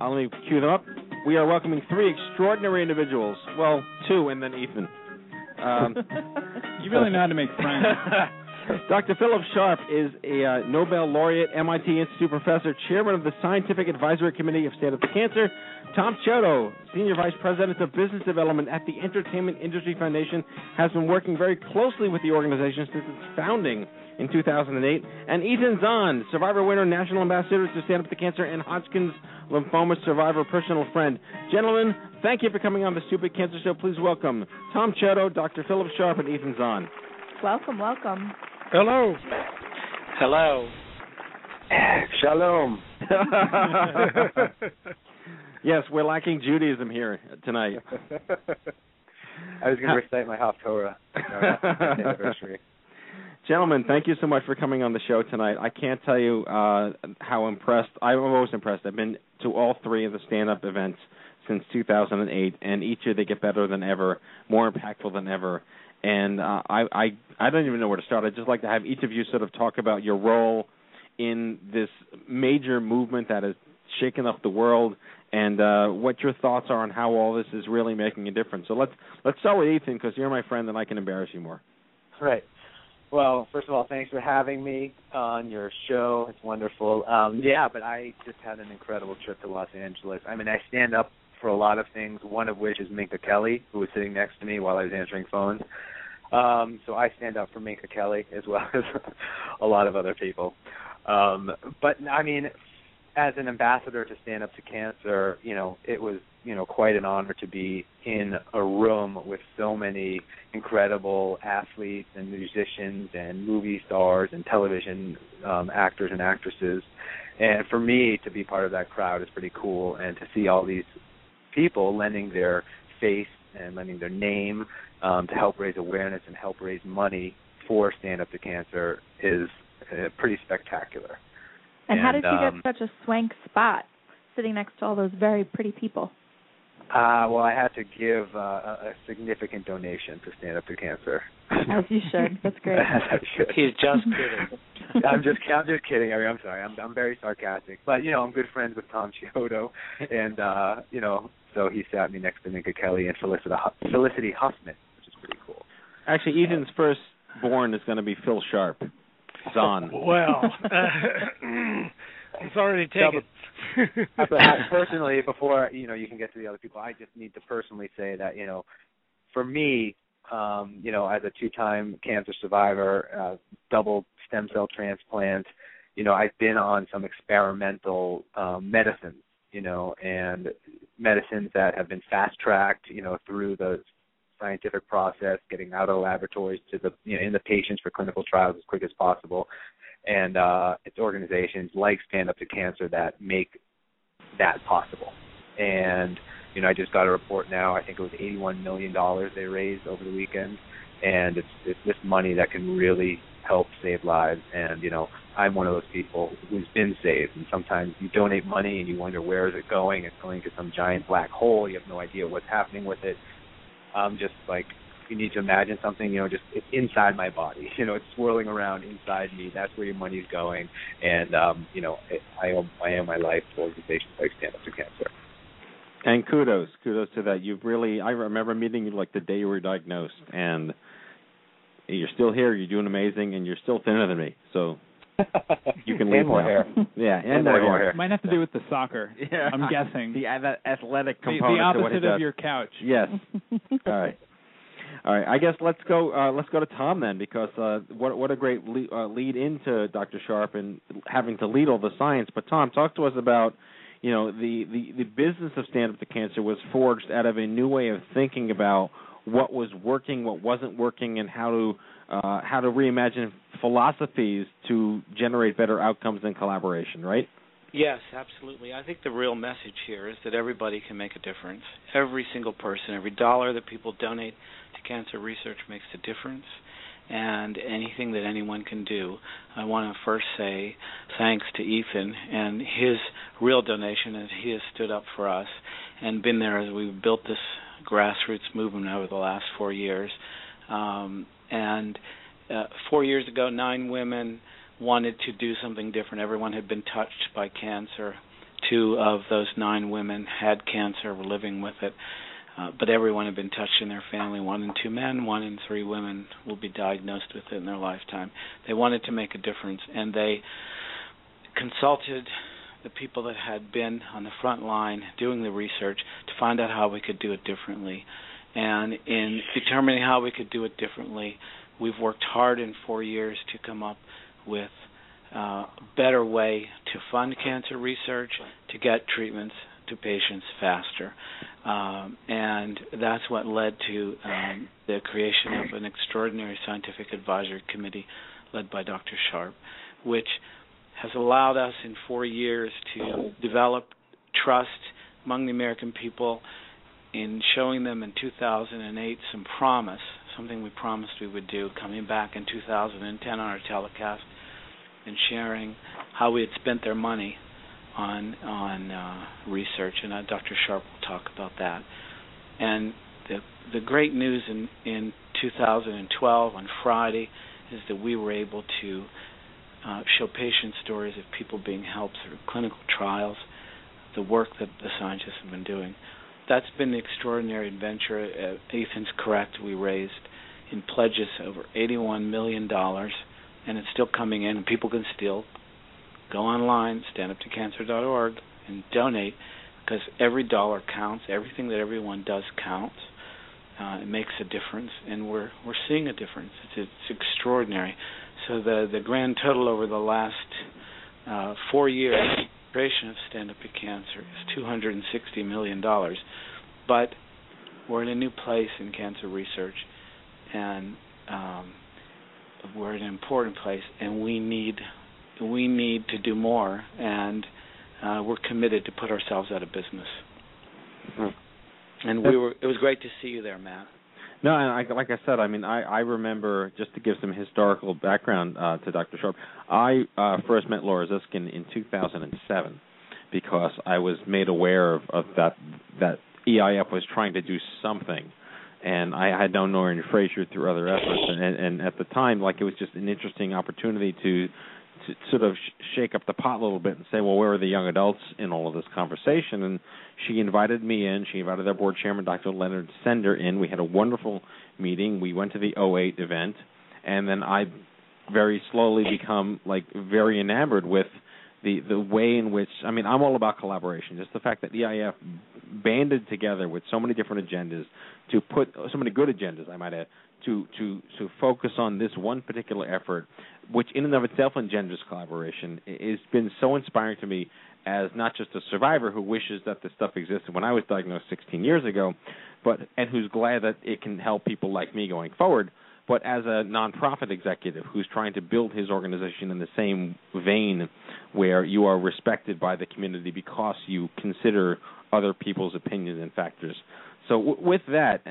uh, let me cue them up. We are welcoming three extraordinary individuals. Well, two, and then Ethan. Um, You really know how to make friends. Dr. Phillip Sharp is a uh, Nobel laureate, MIT Institute professor, chairman of the Scientific Advisory Committee of Stand Up to Cancer. Tom Chiodo, senior vice president of business development at the Entertainment Industry Foundation, has been working very closely with the organization since its founding in 2008. And Ethan Zohn, survivor winner, national ambassador to Stand Up to Cancer, and Hodgkin's lymphoma survivor, personal friend. Gentlemen, thank you for coming on the Stupid Cancer Show. Please welcome Tom Chiodo, Dr. Phillip Sharp, and Ethan Zohn. Welcome, welcome. Hello. Hello. Shalom. yes, we're lacking Judaism here tonight. I was going to recite my Haftorah. No, anniversary. Gentlemen, thank you so much for coming on the show tonight. I can't tell you uh, how impressed. I'm always impressed. I've been to all three of the stand-up events since 2008, and each year they get better than ever, more impactful than ever. And uh, I, I, I don't even know where to start. I'd just like to have each of you sort of talk about your role in this major movement that has shaken up the world, and uh, what your thoughts are on how all this is really making a difference. So let's let's start with Ethan because you're my friend, and I can embarrass you more. Right. Well, first of all, thanks for having me on your show. It's wonderful. Um, yeah, but I just had an incredible trip to Los Angeles. I mean, I stand up for a lot of things, one of which is Minka Kelly, who was sitting next to me while I was answering phones. Um, so I stand up for Minka Kelly as well as a lot of other people. Um, but I mean, as an ambassador to Stand Up to Cancer, you know, it was you know quite an honor to be in a room with so many incredible athletes and musicians and movie stars and television um, actors and actresses. And for me to be part of that crowd is pretty cool, and to see all these people lending their face and lending their name um, to help raise awareness and help raise money for Stand Up to Cancer is uh, pretty spectacular. And, how did you um, get such a swank spot sitting next to all those very pretty people? Uh, well, I had to give uh, a, a significant donation to Stand Up to Cancer. As you should. That's great. As I should. He's just kidding. I'm just I'm just kidding. I mean, I'm sorry. I'm I'm very sarcastic. But you know, I'm good friends with Tom Chiodo, and uh, you know, so he sat me next to Minka Kelly and Felicity Hu- Felicity Huffman, which is pretty cool. Actually, Ethan's first born is going to be Phil Sharp. Zohn. Well, uh, it's already taken. but I, personally, before you know, you can get to the other people. I just need to personally say that you know, for me, um, you know, as a two-time cancer survivor, uh, double stem cell transplant, you know, I've been on some experimental um, medicines, you know, and medicines that have been fast-tracked, you know, through the scientific process, getting out of the laboratories to the you know in the patients for clinical trials as quick as possible, and uh, it's organizations like Stand Up to Cancer that make that possible. And you know, I just got a report now. I think it was 81 million dollars they raised over the weekend, and it's it's this money that can really help save lives. And you know, I'm one of those people who's been saved. And sometimes you donate money and you wonder where is it going? It's going to some giant black hole. You have no idea what's happening with it um, just like you need to imagine something, you know, just it's inside my body. You know, it's swirling around inside me. That's where your money's going, and um, you know, it, I owe I owe my life to organizations like Stand Up to Cancer. And kudos, kudos to that. You've really, I remember meeting you like the day you were diagnosed, and you're still here. You're doing amazing, and you're still thinner than me. So you can leave more now. hair. Yeah, and, And more, more hair. hair. Might have to do with the soccer. Yeah. I'm guessing. The that athletic The- component the to what he opposite of does. your couch. Yes. All right. All right. I guess let's go. Uh, let's go to Tom then, because uh, what what a great lead, uh, lead into Dr. Sharp and having to lead all the science. But Tom, talk to us about, you know, the the the business of Stand Up to Cancer was forged out of a new way of thinking about what was working, what wasn't working, and how to uh, how to reimagine philosophies to generate better outcomes and collaboration. Right. Yes, absolutely. I think the real message here is that everybody can make a difference. Every single person, every dollar that people donate cancer research makes a difference. And anything that anyone can do. I want to first say thanks to Ethan and his real donation as he has stood up for us and been there as we've built this grassroots movement over the last four years. Um, and uh, four years ago, nine women wanted to do something different. Everyone had been touched by cancer. Two of those nine women had cancer, were living with it. Uh, but everyone had been touched in their family. One in two men, one in three women will be diagnosed with it in their lifetime. They wanted to make a difference, and they consulted the people that had been on the front line doing the research to find out how we could do it differently. And in determining how we could do it differently, we've worked hard in four years to come up with uh, a better way to fund cancer research, to get treatments to patients faster. Um, and that's what led to um, the creation of an extraordinary scientific advisory committee led by Dr. Sharp, which has allowed us in four years to develop trust among the American people in showing them in 2008 some promise, something we promised we would do, coming back in 2010 on our telecast and sharing how we had spent their money on on uh, research, and uh, Dr. Sharp will talk about that. And the the great news in in 2012 on Friday is that we were able to uh, show patient stories of people being helped through clinical trials, the work that the scientists have been doing. That's been an extraordinary adventure. Uh, Ethan's correct. We raised in pledges over $81 million, and it's still coming in, and people can still go online, standuptocancer.org, and donate because every dollar counts. Everything that everyone does counts. Uh, it makes a difference, and we're we're seeing a difference. It's, it's extraordinary. So the the grand total over the last uh, four years, creation of Stand Up to Cancer is 260 million dollars, but we're in a new place in cancer research, and um, we're in an important place, and we need we need to do more, and uh, we're committed to put ourselves out of business. And we were. It was great to see you there, Matt. No, and I, like I said, I mean, I, I remember just to give some historical background uh, to Dr. Sharp. I uh, first met Laura Ziskin in 2007 because I was made aware of, of that that EIF was trying to do something, and I had known Norman Frazier through other efforts, and, and, and at the time, like it was just an interesting opportunity to to sort of sh- shake up the pot a little bit and say, well, where are the young adults in all of this conversation? And she invited me in. She invited their board chairman, Dr. Leonard Sender, in. We had a wonderful meeting. We went to the 08 event, and then I very slowly become like very enamored with the the way in which I mean I'm all about collaboration. Just the fact that EIF banded together with so many different agendas to put so many good agendas, I might add, to to to focus on this one particular effort, which in and of itself engenders collaboration, has been so inspiring to me as not just a survivor who wishes that this stuff existed when I was diagnosed 16 years ago, but and who's glad that it can help people like me going forward. But as a nonprofit executive who's trying to build his organization in the same vein, where you are respected by the community because you consider other people's opinions and factors. So w- with that,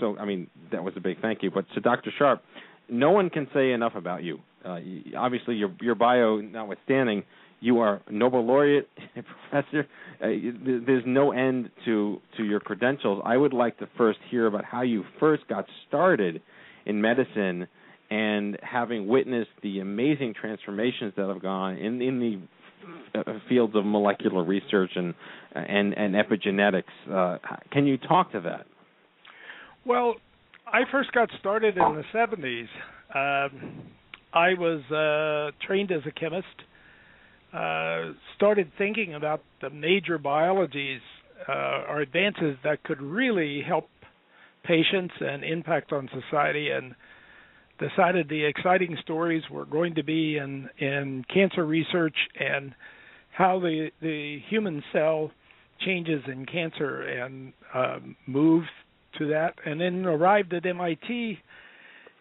so I mean that was a big thank you. But to Dr. Sharp, no one can say enough about you. Uh, obviously, your your bio notwithstanding, you are Nobel laureate, professor. Uh, there's no end to to your credentials. I would like to first hear about how you first got started in medicine and having witnessed the amazing transformations that have gone in in the uh, fields of molecular research and and and epigenetics. Uh, can you talk to that? Well, I first got started in the 70s. Um, I was uh, trained as a chemist. Uh, started thinking about the major biologies uh, or advances that could really help patients and impact on society, and decided the exciting stories were going to be in in cancer research and how the the human cell changes in cancer and uh, moved to that, and then arrived at MIT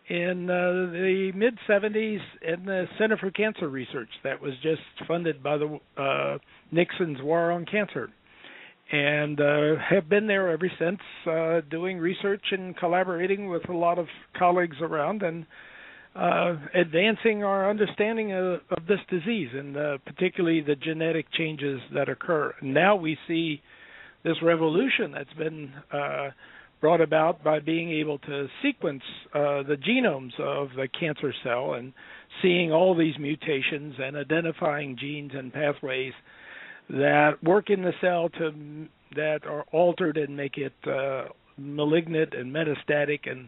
in uh, the mid 70s in the Center for Cancer Research that was just funded by the uh, Nixon's War on Cancer, and uh, have been there ever since, uh, doing research and collaborating with a lot of colleagues around and uh, advancing our understanding of, of this disease and uh, particularly the genetic changes that occur. Now we see this revolution that's been uh, brought about by being able to sequence uh, the genomes of the cancer cell and seeing all these mutations and identifying genes and pathways that work in the cell to that are altered and make it uh, malignant and metastatic and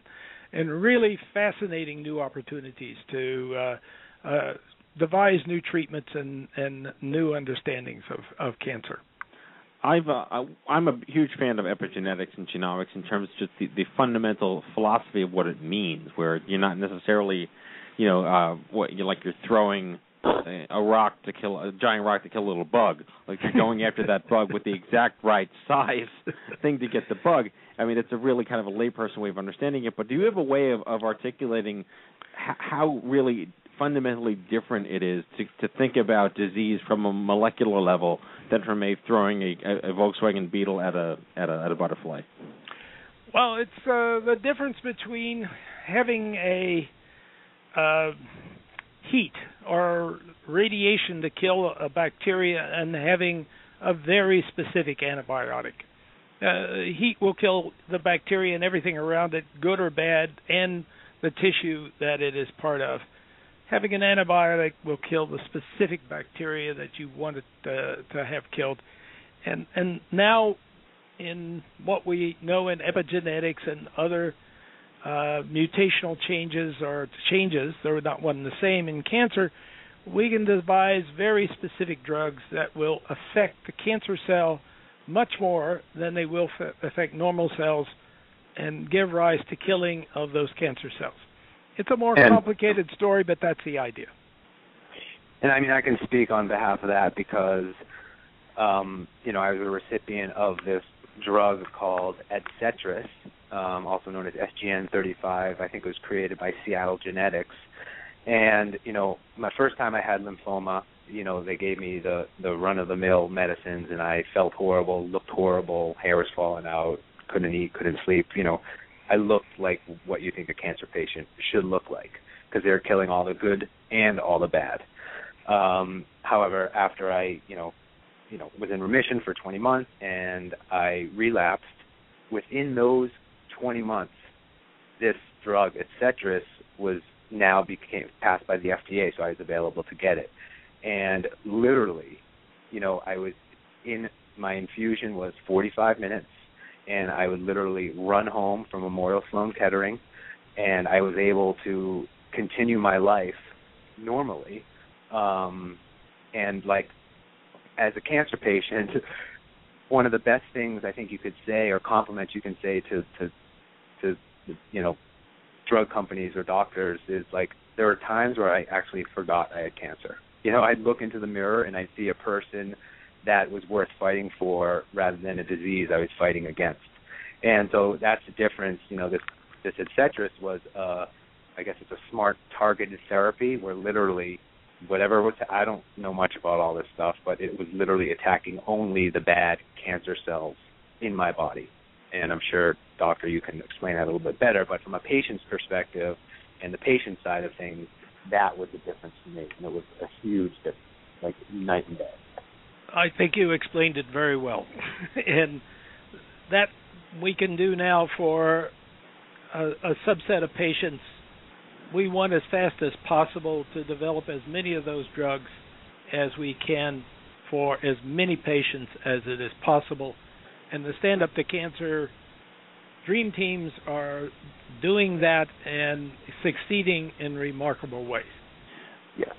and really fascinating new opportunities to uh, uh, devise new treatments and, and new understandings of, of cancer. I've uh, I'm a huge fan of epigenetics and genomics in terms of just the, the fundamental philosophy of what it means, where you're not necessarily, you know, uh, what you're like you're throwing a rock to kill a giant rock to kill a little bug. Like you're going after that bug with the exact right size thing to get the bug. I mean, it's a really kind of a layperson way of understanding it. But do you have a way of, of articulating h- how really fundamentally different it is to to think about disease from a molecular level than from a throwing a, a, Volkswagen Beetle at a at a at a butterfly? Well, it's uh, the difference between having a uh, heat or radiation to kill a bacteria and having a very specific antibiotic. Uh, heat will kill the bacteria and everything around it, good or bad, and the tissue that it is part of. Having an antibiotic will kill the specific bacteria that you want it to, to have killed. And and now, in what we know in epigenetics and other uh, mutational changes or changes, they're not one and the same in cancer, we can devise very specific drugs that will affect the cancer cell much more than they will f- affect normal cells and give rise to killing of those cancer cells. It's a more And- complicated story, but that's the idea. And I mean, I can speak on behalf of that because, um, you know, I was a recipient of this drug called Adcetris, um, also known as SGN35. I think it was created by Seattle Genetics. And you know, my first time I had lymphoma, you know, they gave me the the run of the mill medicines, and I felt horrible, looked horrible, hair was falling out, couldn't eat, couldn't sleep. You know, I looked like what you think a cancer patient should look like because they're killing all the good and all the bad. Um, however, after I, you know, you know, was in remission for 20 months and I relapsed, within those 20 months, this drug, Adcetris, was now became passed by the FDA, so I was available to get it. And literally, you know, I was in my infusion was 45 minutes, and I would literally run home from Memorial Sloan Kettering, and I was able to continue my life normally. Um, and like as a cancer patient, one of the best things I think you could say or compliments you can say to to to you know drug companies or doctors is like there were times where I actually forgot I had cancer. You know, I'd look into the mirror and I'd see a person that was worth fighting for rather than a disease I was fighting against. And so that's the difference. You know, this this Adcetris was uh I guess it's a smart targeted therapy where literally whatever was I don't know much about all this stuff, but it was literally attacking only the bad cancer cells in my body. And I'm sure, doctor, you can explain that a little bit better. But from a patient's perspective and the patient side of things, that was the difference to me, and it was a huge difference, like night and day. I think you explained it very well, and that we can do now for a, a subset of patients. We want as fast as possible to develop as many of those drugs as we can for as many patients as it is possible. And the Stand Up to Cancer Dream Teams are doing that and succeeding in remarkable ways. Yes.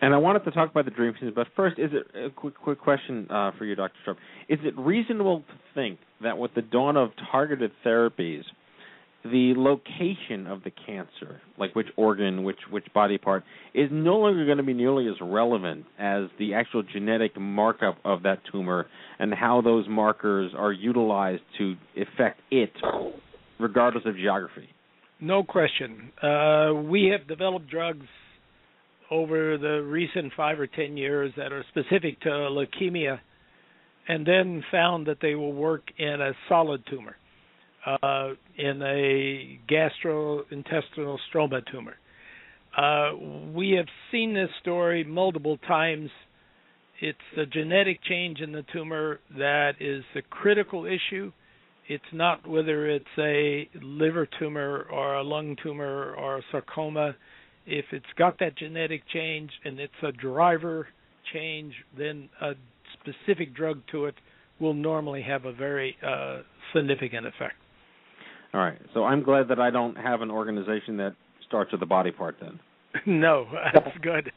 And I wanted to talk about the dream teams, but first, is it a quick quick question uh, for you, Dr. Sharp? Is it reasonable to think that with the dawn of targeted therapies, the location of the cancer, like which organ, which which body part, is no longer going to be nearly as relevant as the actual genetic markup of that tumor and how those markers are utilized to affect it, regardless of geography. No question. Uh, we have developed drugs over the recent five or ten years that are specific to leukemia, and then found that they will work in a solid tumor, uh, in a gastrointestinal stroma tumor. Uh, we have seen this story multiple times. It's the genetic change in the tumor that is the critical issue. It's not whether it's a liver tumor or a lung tumor or a sarcoma. If it's got that genetic change and it's a driver change, then a specific drug to it will normally have a very uh, significant effect. All right. So I'm glad that I don't have an organization that starts with the body part then. no, that's good.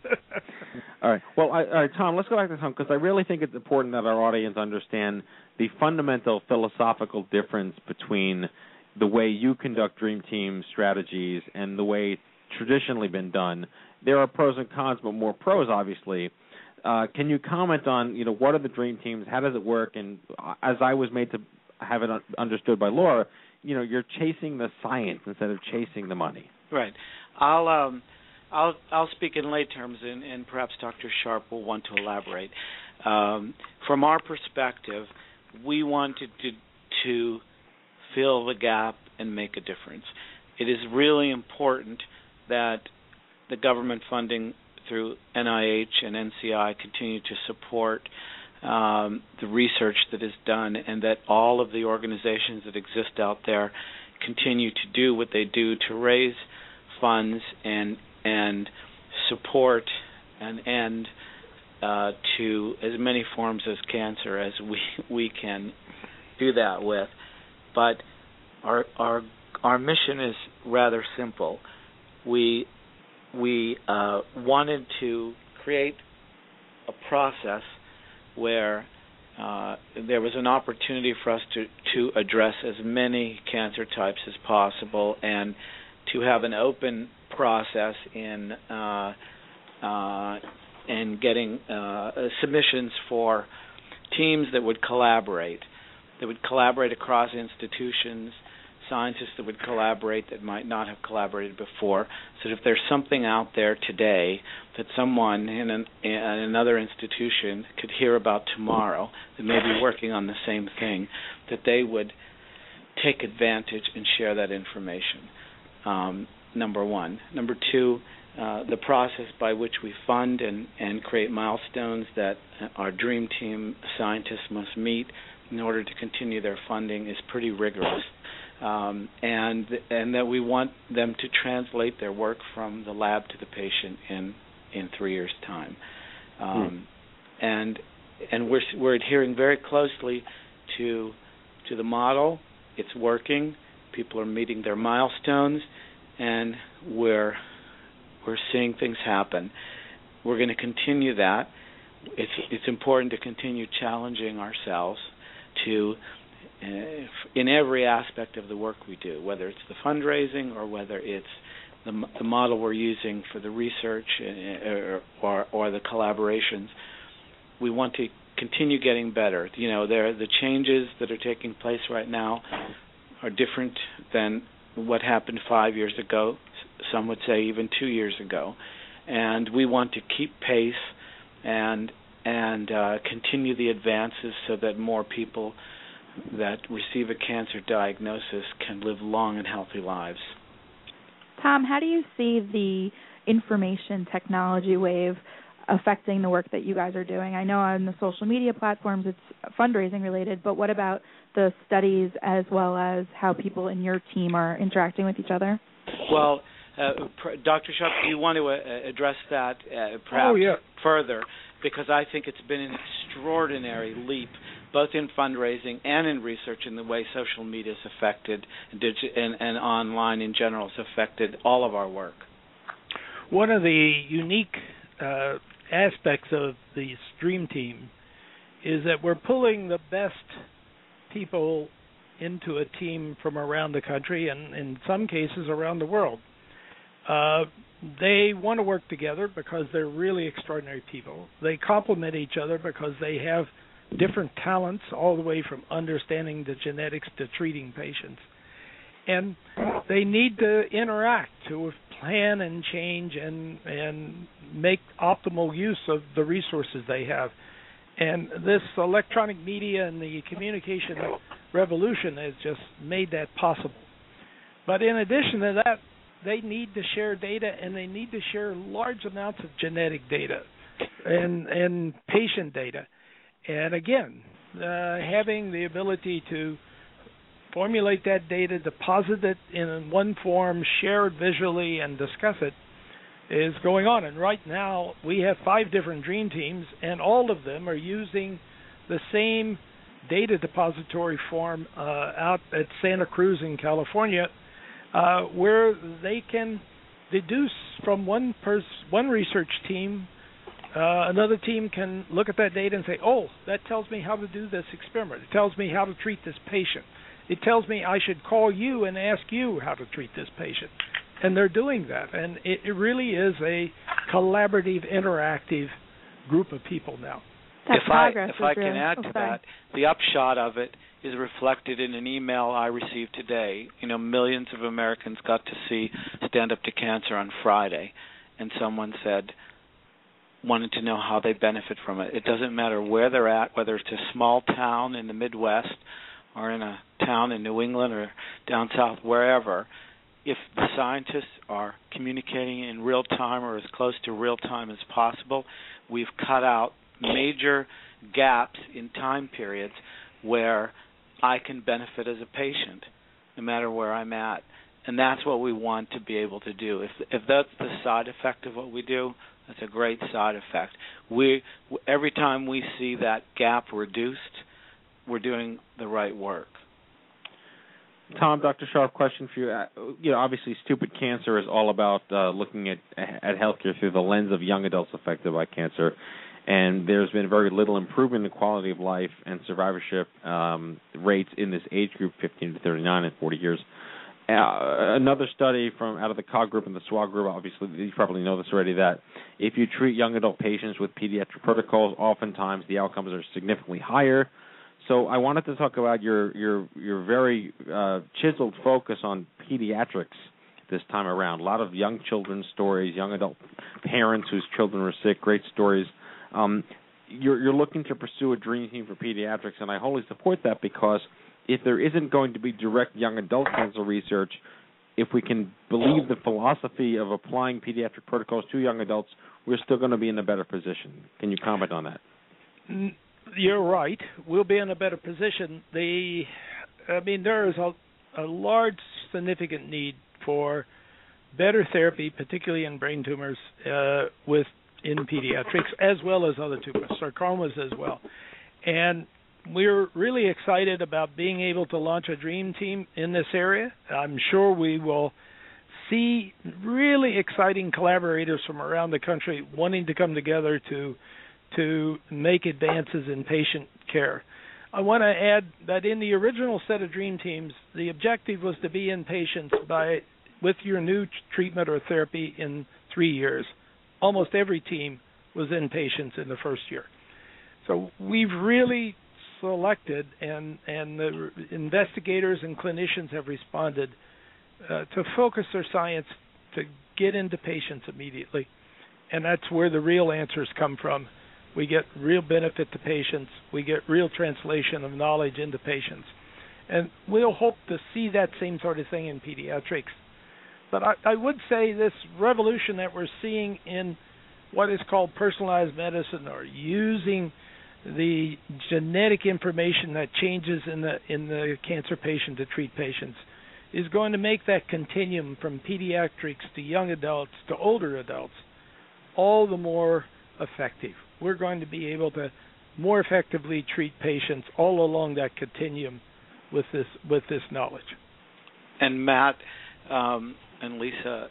All right. Well, I, all right, Tom, let's go back to Tom because I really think it's important that our audience understand the fundamental philosophical difference between the way you conduct dream team strategies and the way it's traditionally been done. There are pros and cons, but more pros, obviously. Uh, can you comment on, you know, what are the dream teams? How does it work? And uh, as I was made to have it un- understood by Laura, you know, you're chasing the science instead of chasing the money. Right. I'll um I'll I'll speak in lay terms and, and perhaps Dr. Sharp will want to elaborate. Um, from our perspective, we wanted to to fill the gap and make a difference. it is really important that the government funding through NIH and NCI continue to support um, the research that is done, and that all of the organizations that exist out there continue to do what they do to raise funds and and support an end uh, to as many forms of cancer as we we can do that with. But our our our mission is rather simple. We we uh, wanted to create a process where uh, there was an opportunity for us to to address as many cancer types as possible and to have an open process in uh, uh, in getting uh, submissions for teams that would collaborate, that would collaborate across institutions, scientists that would collaborate that might not have collaborated before. So if there's something out there today that someone in, an, in another institution could hear about tomorrow that may be working on the same thing, that they would take advantage and share that information. Um, number one. Number two, uh, the process by which we fund and, and create milestones that our dream team scientists must meet in order to continue their funding is pretty rigorous. Um, and and that we want them to translate their work from the lab to the patient in in three years' time. Um, hmm. And and we're we're adhering very closely to to the model. It's working. People are meeting their milestones, and we're we're seeing things happen. We're going to continue that. It's it's important to continue challenging ourselves to in every aspect of the work we do, whether it's the fundraising or whether it's the, the model we're using for the research uh, or, or, or the collaborations. We want to continue getting better. You know, there the changes that are taking place right now are different than what happened five years ago, some would say even two years ago, and we want to keep pace and and uh, continue the advances so that more people that receive a cancer diagnosis can live long and healthy lives. Tom, how do you see the information technology wave affecting the work that you guys are doing? I know on the social media platforms it's fundraising related, but what about the studies as well as how people in your team are interacting with each other? Well, uh, Dr. Sharp, do you want to uh, address that uh, perhaps oh, yeah. further? Because I think it's been an extraordinary leap, both in fundraising and in research, in the way social media has affected and, digi- and, and online in general has affected all of our work. One of the unique uh, aspects of the Dream Team is that we're pulling the best people into a team from around the country and in some cases around the world. Uh, they want to work together because they're really extraordinary people. They complement each other because they have different talents, all the way from understanding the genetics to treating patients. And they need to interact to plan and change and and make optimal use of the resources they have. And this electronic media and the communication revolution has just made that possible. But in addition to that, they need to share data and they need to share large amounts of genetic data and and patient data. And again, uh, having the ability to formulate that data, deposit it in one form, share it visually, and discuss it is going on. And right now, we have five different dream teams, and all of them are using the same data depository form uh, out at Santa Cruz in California, uh, where they can deduce from one pers- one research team. Uh, another team can look at that data and say, "Oh, that tells me how to do this experiment. It tells me how to treat this patient. It tells me I should call you and ask you how to treat this patient." And they're doing that, and it, it really is a collaborative, interactive group of people now. That if I progress if I can really- add oh, to sorry. that, the upshot of it is reflected in an email I received today. You know, millions of Americans got to see Stand Up to Cancer on Friday, and someone said wanted to know how they benefit from it. It doesn't matter where they're at, whether it's a small town in the Midwest or in a town in New England or down south, wherever. if the scientists are communicating in real time or as close to real time as possible, we've cut out major gaps in time periods where I can benefit as a patient, no matter where I'm at. And that's what we want to be able to do. If if that's the side effect of what we do, that's a great side effect. We every time we see that gap reduced, we're doing the right work. Tom, Dr. Sharp, question for you. Uh, you know, obviously, stupid cancer is all about uh, looking at at healthcare through the lens of young adults affected by cancer, and there's been very little improvement in quality of life and survivorship um, rates in this age group, 15 to 39 and 40 years. Uh, another study from out of the COG group and the SWOG group, obviously you probably know this already, that if you treat young adult patients with pediatric protocols, oftentimes the outcomes are significantly higher. So I wanted to talk about your your your very uh, chiseled focus on pediatrics this time around. A lot of young children's stories, young adult parents whose children were sick, great stories. Um, you're, you're looking to pursue a dream team for pediatrics, and I wholly support that because if there isn't going to be direct young adult cancer research, if we can believe the philosophy of applying pediatric protocols to young adults, we're still going to be in a better position. Can you comment on that? You're right. We'll be in a better position. The, I mean, there is a, a large, significant need for better therapy, particularly in brain tumors, uh, with in pediatrics as well as other tumors, sarcomas as well. And we're really excited about being able to launch a dream team in this area. I'm sure we will see really exciting collaborators from around the country wanting to come together to to make advances in patient care. I want to add that in the original set of dream teams, the objective was to be in patients by with your new treatment or therapy in 3 years. Almost every team was in patients in the first year. So we've really selected, and and the investigators and clinicians have responded uh, to focus their science to get into patients immediately, and that's where the real answers come from. We get real benefit to patients. We get real translation of knowledge into patients, and we'll hope to see that same sort of thing in pediatrics. But I, I would say this revolution that we're seeing in what is called personalized medicine or using the genetic information that changes in the in the cancer patient to treat patients is going to make that continuum from pediatrics to young adults to older adults all the more effective. We're going to be able to more effectively treat patients all along that continuum with this with this knowledge. And Matt um, and Lisa,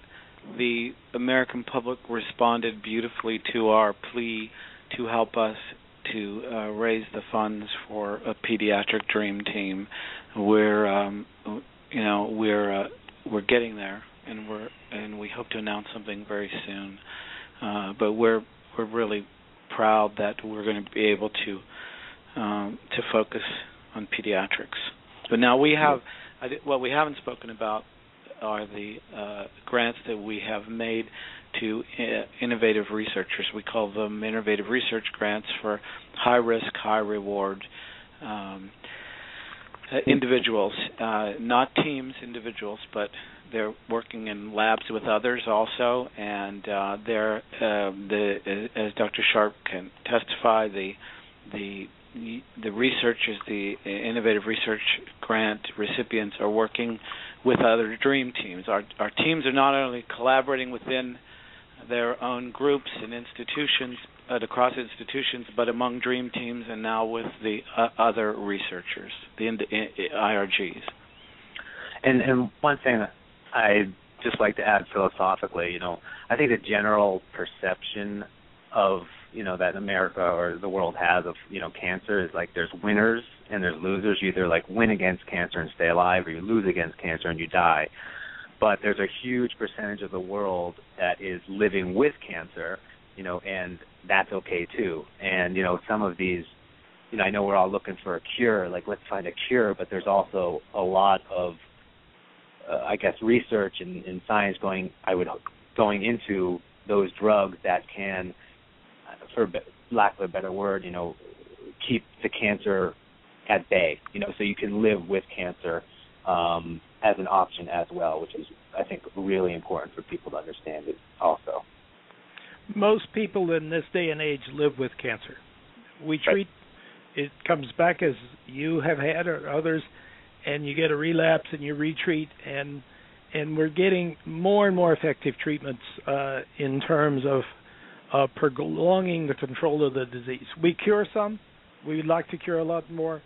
the American public responded beautifully to our plea to help us to uh, raise the funds for a pediatric dream team. We're um, you know we're uh, we're getting there, and we're and we hope to announce something very soon. Uh, but we're we're really proud that we're going to be able to um, to focus on pediatrics. But now we have I, what we haven't spoken about are the uh, grants that we have made to uh, innovative researchers. We call them innovative research grants for high risk, high reward um, uh, individuals, uh, not teams, individuals, but they're working in labs with others also, and uh, they're uh, the as Dr. Sharp can testify the the the researchers, the innovative research grant recipients, are working with other dream teams. Our our teams are not only collaborating within their own groups and institutions uh, across institutions, but among dream teams and now with the uh, other researchers, the IRGs. And and one thing I'd just like to add philosophically, you know, I think the general perception of you know that America or the world has of you know cancer is like there's winners and there's losers. You either like win against cancer and stay alive, or you lose against cancer and you die but there's a huge percentage of the world that is living with cancer, you know, and that's okay too. And you know, some of these, you know, I know we're all looking for a cure, like let's find a cure, but there's also a lot of, uh, I guess, research and, and science going, I would going into those drugs that can, for lack of a better word, you know, keep the cancer at bay. You know, so you can live with cancer um, as an option as well, which is I think really important for people to understand it also. Most people in this day and age live with cancer. We treat it comes back as you have had or others and you get a relapse and you retreat and and we're getting more and more effective treatments uh, in terms of uh, prolonging the control of the disease. We cure some, we'd like to cure a lot more.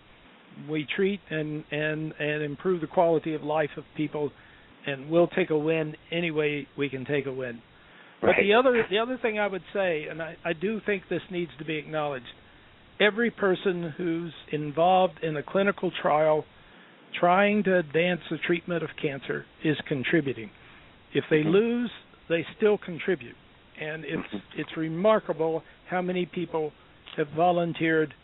We treat and and and improve the quality of life of people, and we'll take a win any way we can take a win. But the other the other thing I would say, and I, I do think this needs to be acknowledged, every person who's involved in a clinical trial trying to advance the treatment of cancer is contributing. If they mm-hmm. lose, they still contribute. And it's mm-hmm. it's remarkable how many people have volunteered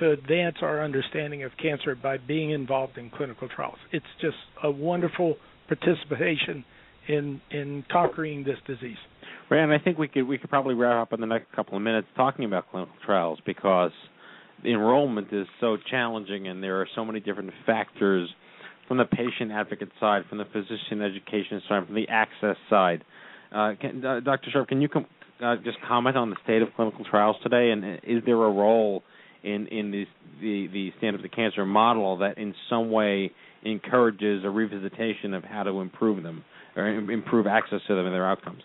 to advance our understanding of cancer by being involved in clinical trials. It's just a wonderful participation in in conquering this disease. Right, and I think we could we could probably wrap up in the next couple of minutes talking about clinical trials because the enrollment is so challenging and there are so many different factors from the patient advocate side, from the physician education side, from the access side. Uh, can, uh, Dr. Sharp, can you com- uh, just comment on the state of clinical trials today, and is there a role in in the the, the stand up to cancer model that in some way encourages a revisitation of how to improve them or improve access to them and their outcomes?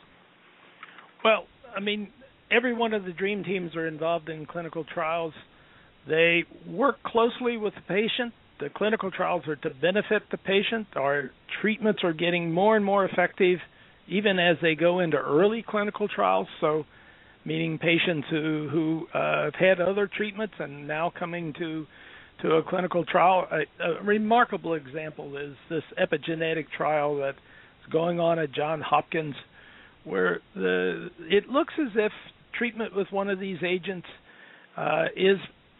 Well, I mean, every one of the dream teams are involved in clinical trials. They work closely with the patient. The clinical trials are to benefit the patient. Our treatments are getting more and more effective even as they go into early clinical trials. So, meaning patients who who uh, have had other treatments and now coming to to a clinical trial. A, a remarkable example is this epigenetic trial that's going on at John Hopkins where the it looks as if treatment with one of these agents uh, is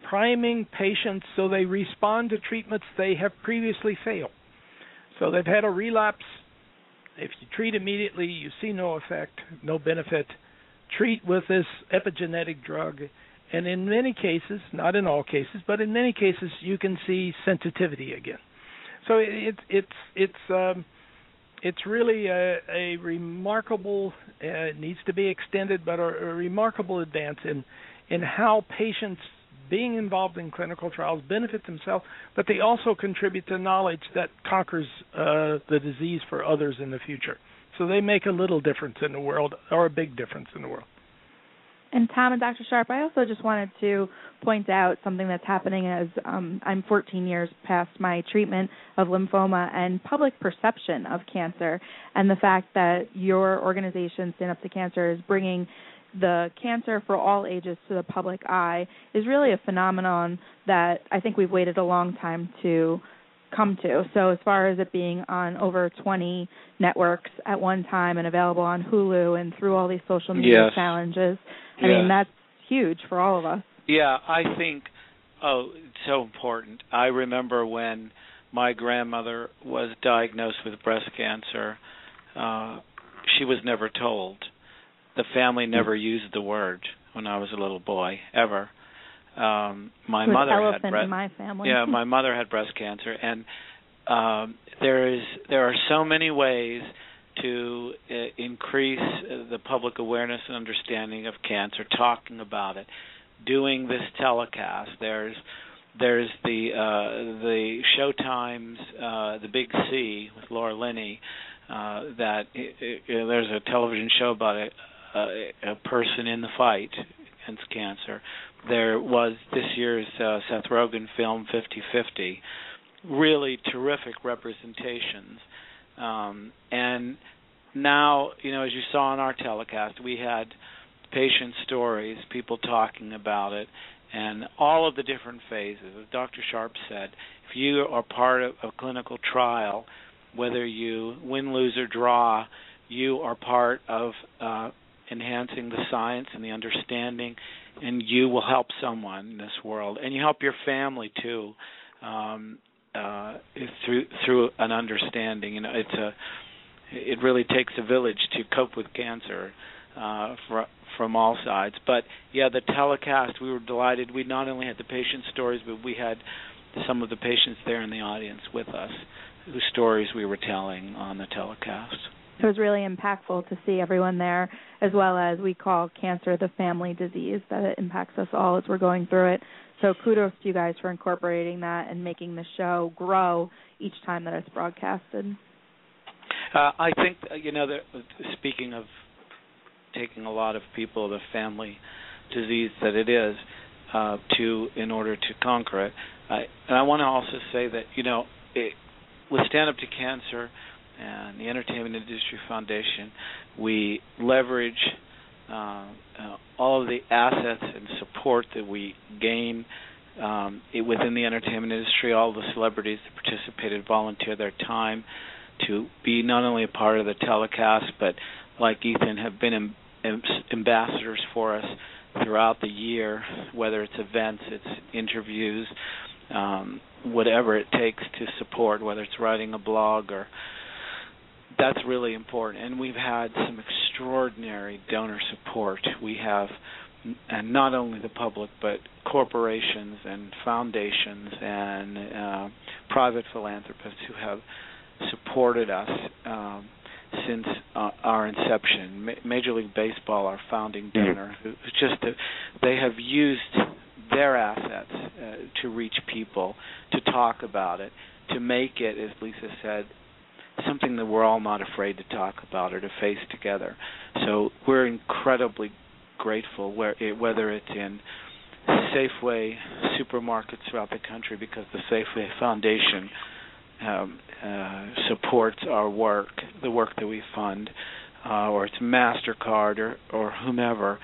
priming patients so they respond to treatments they have previously failed. So they've had a relapse. If you treat immediately, you see no effect, no benefit. Treat with this epigenetic drug, and in many cases, not in all cases, but in many cases, you can see sensitivity again. So it, it's it's um, it's really a, a remarkable uh, it needs to be extended but a, a remarkable advance in in how patients being involved in clinical trials benefit themselves but they also contribute to knowledge that conquers uh, the disease for others in the future so they make a little difference in the world or a big difference in the world And Tom and Dr. Sharp, I also just wanted to point out something that's happening as um, I'm 14 years past my treatment of lymphoma and public perception of cancer, and the fact that your organization, Stand Up to Cancer, is bringing the cancer for all ages to the public eye is really a phenomenon that I think we've waited a long time to come to. So as far as it being on over 20 networks at one time and available on Hulu and through all these social media Yes. challenges, I mean that's huge for all of us. Yeah, I think oh, it's so important. I remember when my grandmother was diagnosed with breast cancer, uh she was never told. The family never used the word when I was a little boy ever. Um my It mother had breast my family. Yeah, my mother had breast cancer and um there is there are so many ways to uh, increase uh, the public awareness and understanding of cancer, talking about it, doing this telecast. There's there's the uh, the Showtime's uh, the Big C with Laura Linney. Uh, that i i there's a television show about a, a, a person in the fight against cancer. There was this year's uh, Seth Rogen film 50-50. Really terrific representations. Um, and now, you know, as you saw on our telecast, we had patient stories, people talking about it, and all of the different phases. As Dr. Sharp said, if you are part of a clinical trial, whether you win, lose, or draw, you are part of uh, enhancing the science and the understanding, and you will help someone in this world, and you help your family too. Um, uh, through through an understanding, you know, it's a it really takes a village to cope with cancer uh, fr- from all sides. But yeah, the telecast, we were delighted. We not only had the patient stories, but we had some of the patients there in the audience with us, whose stories we were telling on the telecast. It was really impactful to see everyone there, as well as we call cancer the family disease, that it impacts us all as we're going through it. So kudos to you guys for incorporating that and making the show grow each time that it's broadcasted. Uh, I think uh, you know. That, speaking of taking a lot of people, the family disease that it is, uh, to in order to conquer it. I, and I want to also say that you know, it, with Stand Up to Cancer and the Entertainment Industry Foundation, we leverage uh, uh, all of the assets and support that we gain um, it, within the entertainment industry. All the celebrities that participated volunteer their time to be not only a part of the telecast, but like Ethan, have been Im- ambassadors for us throughout the year, whether it's events, it's interviews, um, whatever it takes to support, whether it's writing a blog or that's really important. And we've had some extraordinary donor support. We have and not only the public but corporations and foundations and uh, private philanthropists who have supported us um, since uh, our inception. Ma- Major League Baseball, our founding Mm-hmm. donor, who who just uh, they have used their assets uh, to reach people, to talk about it, to make it, as Lisa said, something that we're all not afraid to talk about or to face together. So we're incredibly grateful, where it, whether it's in Safeway supermarkets throughout the country, because the Safeway Foundation um, uh, supports our work, the work that we fund, uh, or it's Mastercard or or whomever.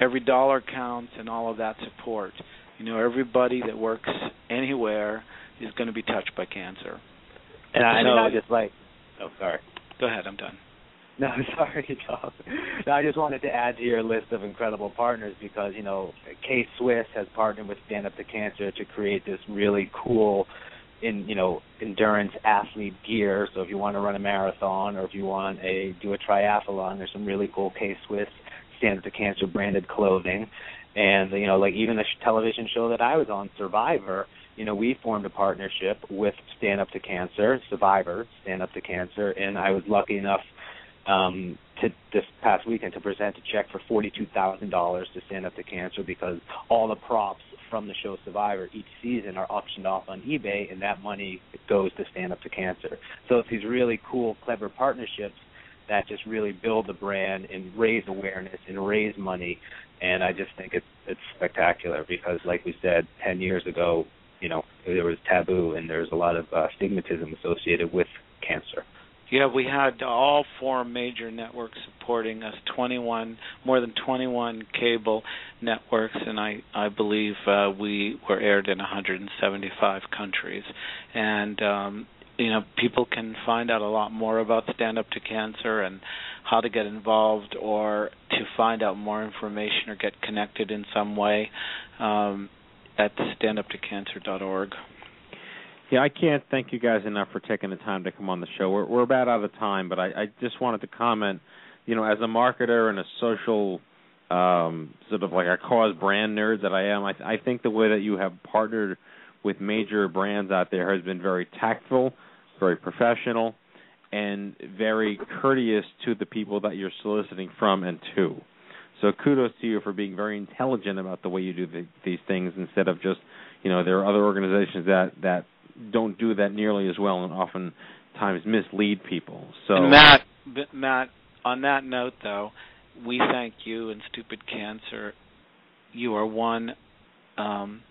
Every dollar counts, and all of that support. You know, everybody that works anywhere is going to be touched by cancer. And I, So- and just like, oh, sorry. Go ahead, I'm done. No, sorry, Tom. No, I just wanted to add to your list of incredible partners because you know K Swiss has partnered with Stand Up to Cancer to create this really cool, in you know endurance athlete gear. So if you want to run a marathon or if you want a do a triathlon, there's some really cool K Swiss Stand Up to Cancer branded clothing. And you know, like even the sh- television show that I was on, Survivor, you know, we formed a partnership with Stand Up to Cancer, Survivor, Stand Up to Cancer, and I was lucky enough um, to this past weekend to present a check for forty-two thousand dollars to Stand Up to Cancer because all the props from the show Survivor each season are auctioned off on eBay, and that money goes to Stand Up to Cancer. So it's these really cool, clever partnerships that just really build the brand and raise awareness and raise money. And I just think it's it's spectacular because, like we said, ten years ago, you know, there was taboo and there's a lot of uh, stigmatism associated with cancer. Yeah, we had all four major networks supporting us, 21, more than 21 cable networks, and I I believe uh, we were aired in 175 countries. And um, you know, people can find out a lot more about Stand Up to Cancer and how to get involved, or to find out more information or get connected in some way um, at standuptocancer.org. Yeah, I can't thank you guys enough for taking the time to come on the show. We're we're about out of time, but I, I just wanted to comment. You know, as a marketer and a social um, sort of like a cause brand nerd that I am, I, I think the way that you have partnered with major brands out there has been very tactful, very professional, and very courteous to the people that you're soliciting from and to. So kudos to you for being very intelligent about the way you do the, these things instead of just, you know, there are other organizations that that don't do that nearly as well and oftentimes mislead people. So And Matt, Matt, on that note, though, we thank you and Stupid Cancer. You are one um,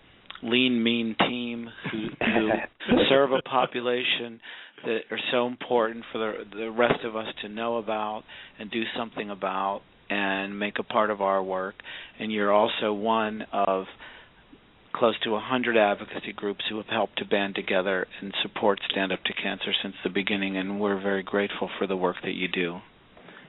lean, mean team who, who serve a population that are so important for the the rest of us to know about and do something about and make a part of our work. And you're also one of close to 100 advocacy groups who have helped to band together and support Stand Up to Cancer since the beginning, and we're very grateful for the work that you do.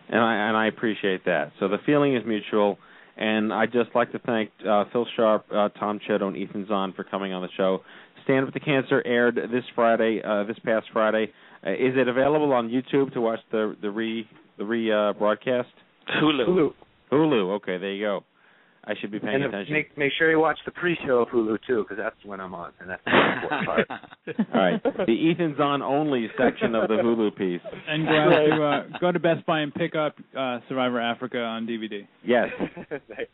and I and I appreciate that. So the feeling is mutual, and I'd just like to thank uh, Phil Sharp, uh, Tom Chiodo, and Ethan Zohn for coming on the show. Stand Up to Cancer aired this Friday, uh, this past Friday. Uh, is it available on YouTube to watch the the re the re uh, broadcast? Hulu. Hulu. Okay, there you go. I should be paying and attention. make make sure you watch the pre-show of Hulu too, because that's when I'm on, and that's the important part. All right, the Ethan Zohn only section of the Hulu piece. And go out to uh, go to Best Buy and pick up uh, Survivor Africa on DVD. Yes. Thanks.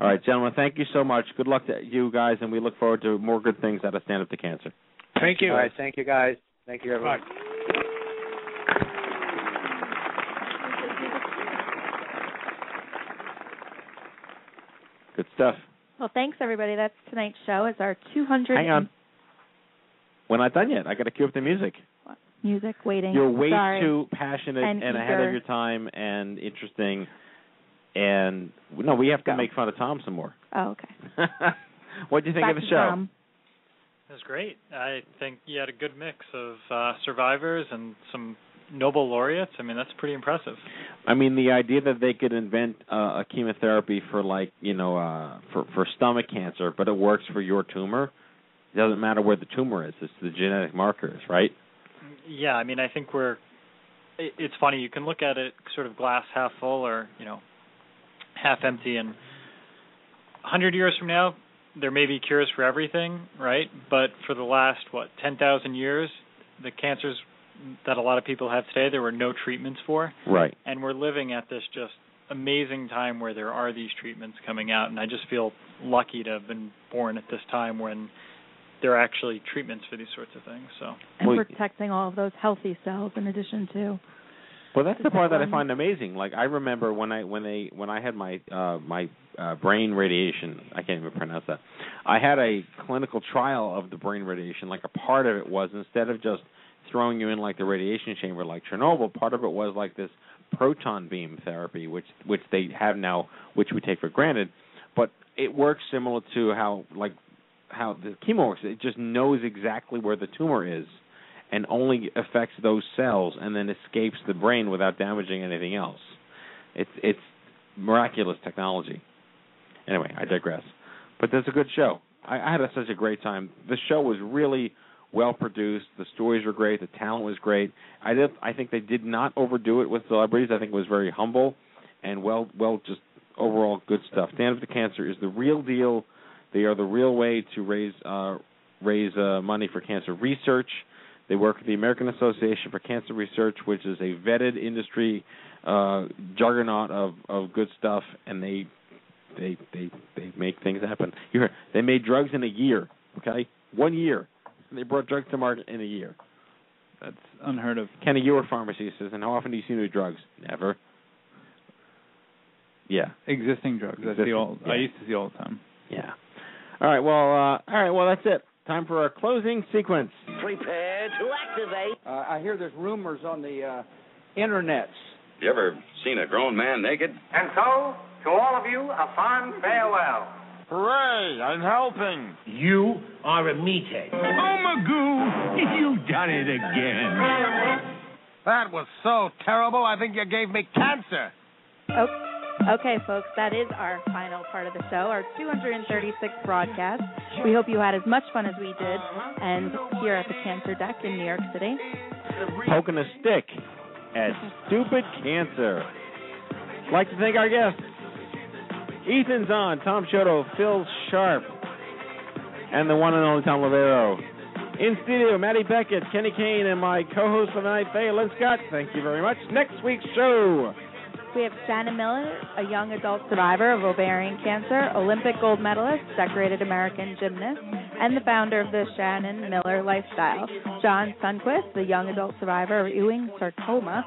All right, gentlemen, thank you so much. Good luck to you guys, and we look forward to more good things out of Stand Up to Cancer. Thank you. All right, thank you guys. Thank you everyone. Good stuff. Well, thanks everybody. That's tonight's show. It's our 200 Hang on. We're not done yet. I got to cue up the music. music waiting. You're way Sorry. too passionate And and, ahead of your time and interesting. And no, we have to make fun of Tom some more. Oh, okay. what do you think Back of the show? Tom. It was great. I think you had a good mix of uh, survivors and some Nobel laureates. I mean, that's pretty impressive. I mean, the idea that they could invent uh, a chemotherapy for like you know uh, for for stomach cancer, but it works for your tumor. It doesn't matter where the tumor is; it's the genetic markers, right? Yeah, I mean, I think we're. It's funny. You can look at it sort of glass half full, or you know, half empty. And a hundred years from now, there may be cures for everything, right? But for the last what ten thousand years, the cancers that a lot of people have today, there were no treatments for. Right. And we're living at this just amazing time where there are these treatments coming out, and I just feel lucky to have been born at this time when there are actually treatments for these sorts of things. So. And protecting all of those healthy cells in addition to. Well, that's the part that that I find amazing. Like I remember when I when they when I had my uh my uh brain radiation, I can't even pronounce that. I had a clinical trial of the brain radiation. Like a part of it was instead of just throwing you in like the radiation chamber like Chernobyl, part of it was like this proton beam therapy which which they have now which we take for granted, but it works similar to how like how the chemo works. It just knows exactly where the tumor is and only affects those cells and then escapes the brain without damaging anything else. It's it's miraculous technology. Anyway, I digress. But that's a good show. I, I had a, such a great time. The show was really well produced. The stories were great. The talent was great. I did. I think they did not overdo it with celebrities. I think it was very humble and well, well, just overall good stuff. Stand Up to Cancer is the real deal. They are the real way to raise uh, raise uh, money for cancer research. They work with the American Association for Cancer Research, which is a vetted industry uh, juggernaut of of good stuff, and they they they they make things happen. They made drugs in a year. Okay, one year. They brought drugs to market in a year. That's unheard of. Kenny, you were a pharmacy assistant. How often do you see new drugs? Never. Yeah. Existing drugs. That's Existing, the old. I yeah. used to see all the time. Yeah. All right. Well. Uh, all right. Well, that's it. Time for our closing sequence. Prepare to activate. Uh, I hear there's rumors on the uh, internets. You ever seen a grown man naked? And so, to all of you, a fond farewell. Hooray! I'm helping. You are a meathead. Oh, Magoo, you've done it again. That was so terrible. I think you gave me cancer. Oh, okay, folks, that is our final part of the show, our 236th broadcast. We hope you had as much fun as we did, and here at the Cancer Deck in New York City. Poking a stick at stupid cancer. Like to thank our guests. Ethan Zohn, Tom Chiodo, Phil Sharp, and the one and only Tom Loverro. In studio, Maddie Beckett, Kenny Kane, and my co-host for the night, Faye Lynn Scott. Thank you very much. Next week's show. We have Shannon Miller, a young adult survivor of ovarian cancer, Olympic gold medalist, decorated American gymnast, and the founder of the Shannon Miller lifestyle. John Sundquist, the young adult survivor of Ewing sarcoma,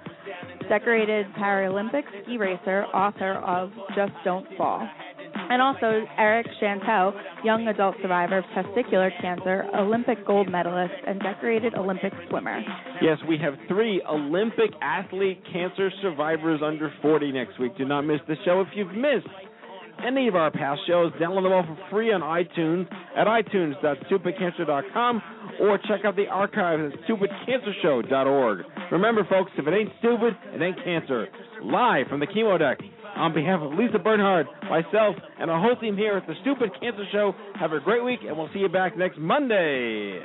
decorated Paralympic ski racer, author of Just Don't Fall. And also Eric Shanteau, young adult survivor of testicular cancer, Olympic gold medalist, and decorated Olympic swimmer. Yes, we have three Olympic athlete cancer survivors under 40 next week. Do not miss the show. If you've missed any of our past shows, download them all for free on iTunes at itunes.stupidcancer.com or check out the archives at stupidcancershow.org. Remember, folks, if it ain't stupid, it ain't cancer. Live from the chemo deck. On behalf of Lisa Bernhard, myself, and our whole team here at the Stupid Cancer Show, have a great week, and we'll see you back next Monday.